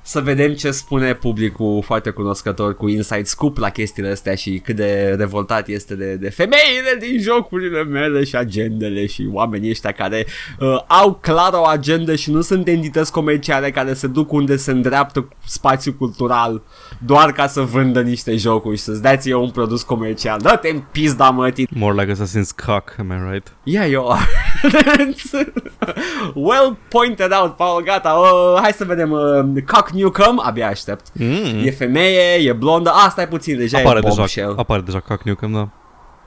Să vedem ce spune publicul foarte cunoscător cu inside scoop la chestiile astea și cât de revoltat este de, de femeile din jocurile mele și agendele și oamenii ăștia care uh, au clar o agendă și nu sunt entități comerciale care se duc unde se îndreaptă spațiul cultural doar ca să vândă niște jocuri și să-ți dea ție un produs comercial. Dă-te în pizda mătii. More like Assassin's Cock, am I right? Yeah, you are. well pointed out, Paul, gata. Uh, hai să vedem. Uh, Cock Newcomb, abia aștept. Mm. E femeie, e blondă. Ah, stai puțin, deja Apare e deja, bombshell. apare deja Cock Newcom, da.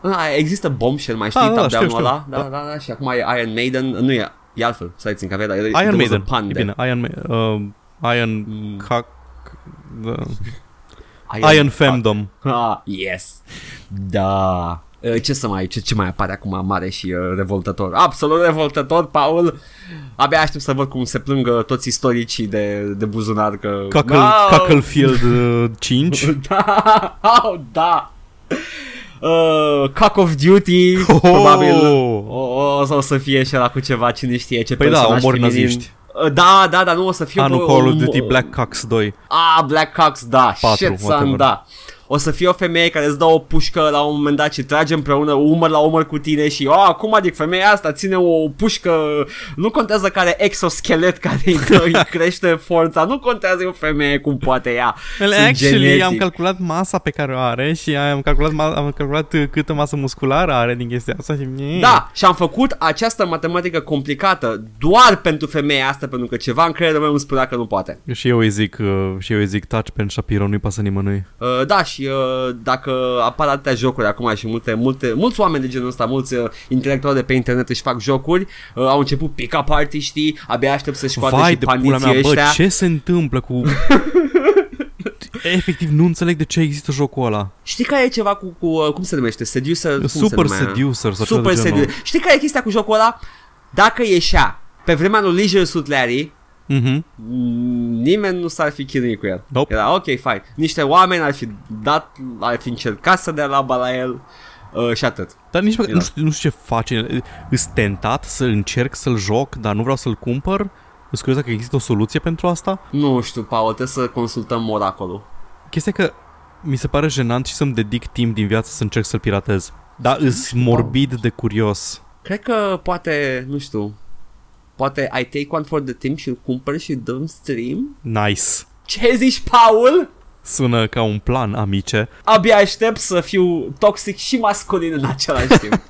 Ah, există bombshell, mai știi Ah, da, top știu, down-ul știu. ăla? Da, Da. da, da, și acum e Iron Maiden. Nu e, e altfel, stai țin că avea, dar Iron there was a Maiden, pun e there. bine, Iron, Ma- uh, Iron Mm. Cock... Da. Iron Femdom. Ah, yes. Da. Uh, Ce să mai, ce, ce mai apare acum mare și uh, revoltător? Absolut revoltător, Paul. Abia aștept să văd cum se plângă toți istoricii de, de buzunar că... Cockle, No! Cocklefield uh, 5. Da, oh, da. Uh, Cock of Duty Oh! Probabil o, o, o să fie și ăla cu ceva Cine știe ce Păi da, personaj omori feminin. naziști. Uh, Da, da, da, nu o să fie Ah, nu, o- Call of o- Duty Black Cox 2. Ah, Black Cox, da, Patru, shit son, whatever. da o să fie o femeie care îți dă o pușcă la un moment dat și trage împreună umăr la umăr cu tine și oh, cum adică femeia asta ține o pușcă, nu contează care exoschelet care îi, dă, îi crește forța, nu contează e o femeie cum poate ea. Well, Sunt actually, genetic. am calculat masa pe care o are și am calculat, ma- am calculat uh, câtă masă musculară are din chestia asta și... Da, și am făcut această matematică complicată doar pentru femeia asta, pentru că ceva în creierul meu îmi spunea că nu poate. Și eu îi zic, uh, și eu îi zic touch pen Shapiro, nu-i pasă nimănui. Uh, da, și uh, dacă apar atâtea jocuri acum și multe, multe, mulți oameni de genul ăsta, mulți uh, intelectuali de pe internet își fac jocuri, uh, au început pick-up artiștii, abia aștept să-și scoată Vai și de pula pandiții mea, bă, ăștia. ce se întâmplă cu... Efectiv, nu înțeleg de ce există jocul ăla. Știi care e ceva cu, cu uh, cum se numește, seducer? cum se Super numea? Seducer sau ceva Super de genul. seducer. Știi care e chestia cu jocul ăla? Dacă ieșea pe vremea lui Leisure Suit Larry, Mhm. Mm, nimeni nu s-ar fi chinuit cu el. Nope. Era ok, fine. Niște oameni ar fi dat, ar fi încercat să dea laba la el. Uh, și atât. Dar nici măcar Da. nu, știu, nu știu ce face. Îs tentat să încerc să-l joc, dar nu vreau să-l cumpăr. Îs curios dacă există o soluție pentru asta. Nu știu, Paul, trebuie să consultăm oracolul. Chestia e că mi se pare jenant și să-mi dedic timp din viață să încerc să-l piratez. Dar îs morbid de curios. Cred că poate, nu știu, poate I take one for the team și îl cumpăr și dăm stream? Nice. Ce zici, Paul? Sună ca un plan, amice. Abia aștept să fiu toxic și masculin în același timp.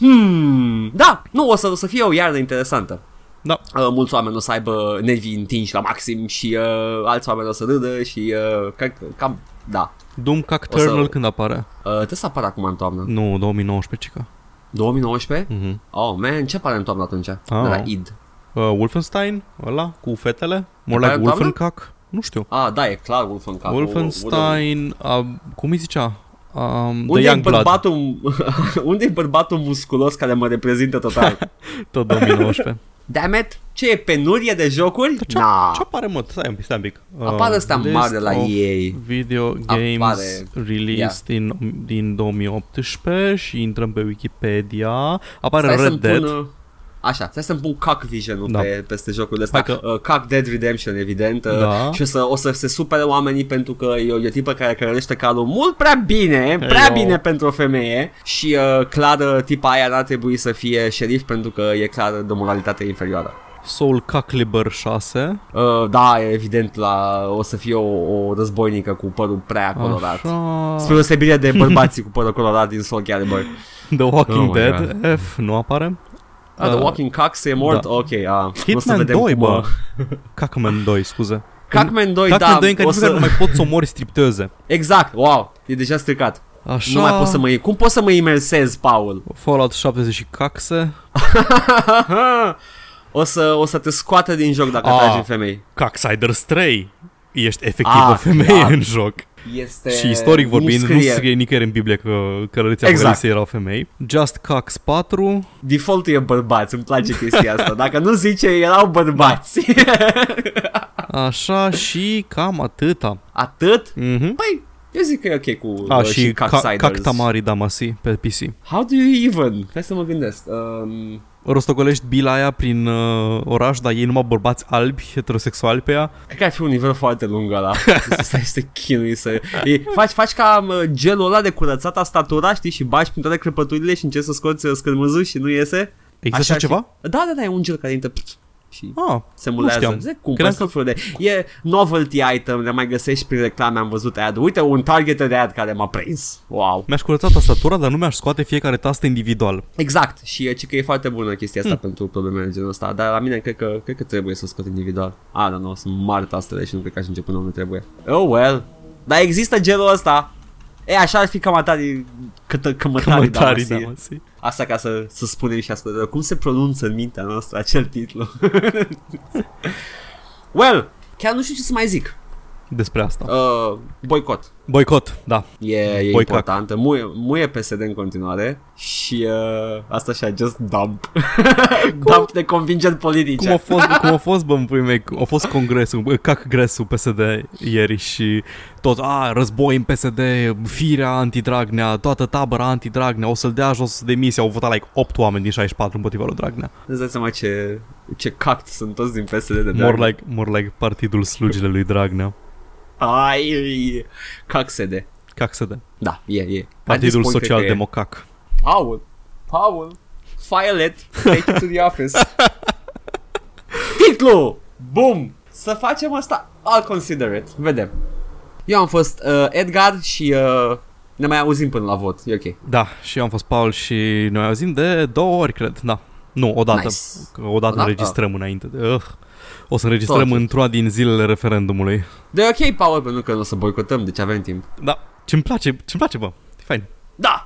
hmm, da, nu, o să, o să fie o iarnă interesantă. Da. Uh, mulți oameni o să aibă nervii întinși la maxim și uh, alți oameni o să râdă și uh, cred că cam, da. Doom Cac O să- Eternal când apare? Uh, trebuie să apară acum în toamnă. Nu, 2019, cica. 2019? Mhm. Oh, man, ce apare în toamnă atunci? Ah. De la id. Uh, Wolfenstein, ăla, cu fetele? More Apare like în toamnă? Wolfencac? Nu știu. Ah, da, e clar Wolfenstein. Wolfenstein, uh, cum îi zicea? Um, The Unde e Young Blood, bărbatul, unde e bărbatul musculos care mă reprezintă total? tot 2019. Damn it, ce e penurie de jocuri? ce, Na. ce apare, mă? Stai un pic, stai un pic. Uh, Apare ăsta list mare de la of EA. Video games Apare. released din, din 2018 și intrăm pe Wikipedia. Apare Stai Red să-mi Dead. pun, uh, Așa, stai să-mi pun Cock Vision-ul Da. pe, peste jocurile astea. Hai că- Uh, Cock Dead Redemption, evident. Uh, Da. Și o să, o să se supere oamenii pentru că e o, e o tipă care cărălește calul mult prea bine, prea Hello. bine pentru o femeie. Și uh, clar, uh, tipa aia n-ar trebui să fie șerif pentru că e clar de o moralitate inferioară. Soul Calibur 6. Uh, da, evident, la, o să fie o, o războinică cu părul prea colorat. Așa. Spre deosebire de bărbații cu părul colorat din Soul Calibur. The Walking Oh my Dead F nu apare. Ah, The Uh, Walking Cox e mort? da. Ok, ah. o să Hitman vedem 2, cum, bă. uh, Cackman 2, scuze. Crackman 2, Cackman da, 2 în care o nici măcar să... nu mai poți să omori stripteze. Exact, wow, e deja stricat. Așa. Nu mai pot să mă... Cum pot să mă imersez, Paul? Fallout 70 și caxe. o, să, o să te scoată din joc dacă Ah. tragi în femei. Cacksiders 3. Ești efectiv Ah, o femeie clar. în joc. Este... Și istoric vorbind, nu scrie. scrie nicăieri în Biblie că călăreția Exact. exact. erau femei. Just Cax 4. Defaultul e bărbați, îmi place chestia asta. Dacă nu zice, erau bărbați. Așa și cam atâta. Atât? Mhm. Păi, eu zic că e ok cu A, uh, și ca- Cocksiders. Cactamari Damasi pe PC. How do you even? Hai să mă gândesc. Um, Rostogolești bila aia prin uh, oraș, dar ei numai bărbați albi, heterosexuali pe ea. Cred că ar fi un nivel foarte lung ăla. să stai să te chinui să... E, faci, faci ca uh, gelul ăla de curățat a statura, știi, și bagi prin toate crăpăturile și încerci să scoți uh, scârmăzul și nu iese. Există așa și- ceva? Da, da, da, e un gel care intră pf, și Ah, se nu mulează. știam. Se cumpără Credeam tot felul de... E novelty item, le mai găsești prin reclame, am văzut ad. Uite, un targeted ad care m-a prins. Wow. Mi-aș curăța tastatura, dar nu mi-aș scoate fiecare tastă individual. Exact. Și e, ci că e foarte bună chestia Hmm. asta pentru problemele de genul ăsta. Dar la mine cred că, cred că trebuie să o scot individual. Ah, da, nu, sunt mari tastele și nu cred că ajunge până unde trebuie. Oh, well. Dar există gelul ăsta. E, așa ar fi cămătarii, cătă, cămătarii, Comentarii, Damasi. Damasi. Asta ca să, să spunem și ascultători. Cum se pronunță în mintea noastră acel titlu? well, chiar nu știu ce să mai zic. Despre asta. Uh, boicot. Boicot, da. E, e Boicac. important. Muie, muie PSD în continuare și uh, asta așa, just dump. dump de convingeri politice. Cum a fost, cum a fost bă, în puii mei, a fost congresul, bă, congresul PSD ieri și tot, a, război în PSD, firea anti-Dragnea, toată tabăra anti-Dragnea, o să-l dea jos de misie, au votat like 8 oameni din 64 împotriva lui Dragnea. Îți dai seama ce, ce cact sunt toți din PSD de More Dragnea. like, more like partidul slugile lui Dragnea. Ai, cac sede. CACSD. Da, e, e. Partidul At this point, cred că e. Social-Democac. Paul, Paul, file it, take it to the office. Titlu! Bum! Să facem asta? I'll consider it. Vedem. Eu am fost uh, Edgar și uh, ne mai auzim până la vot. E ok. Da, și eu am fost Paul și noi auzim de două ori, cred, da. Nu, o dată. Nice. Că o dată O dată? înregistrăm înainte. De, uh, o să înregistrăm Tot. într-una din zilele referendumului. De ok, Paul, pentru că nu o să boicotăm, deci avem timp. Da, ce-mi place, ce-mi place, bă. E fain. Da!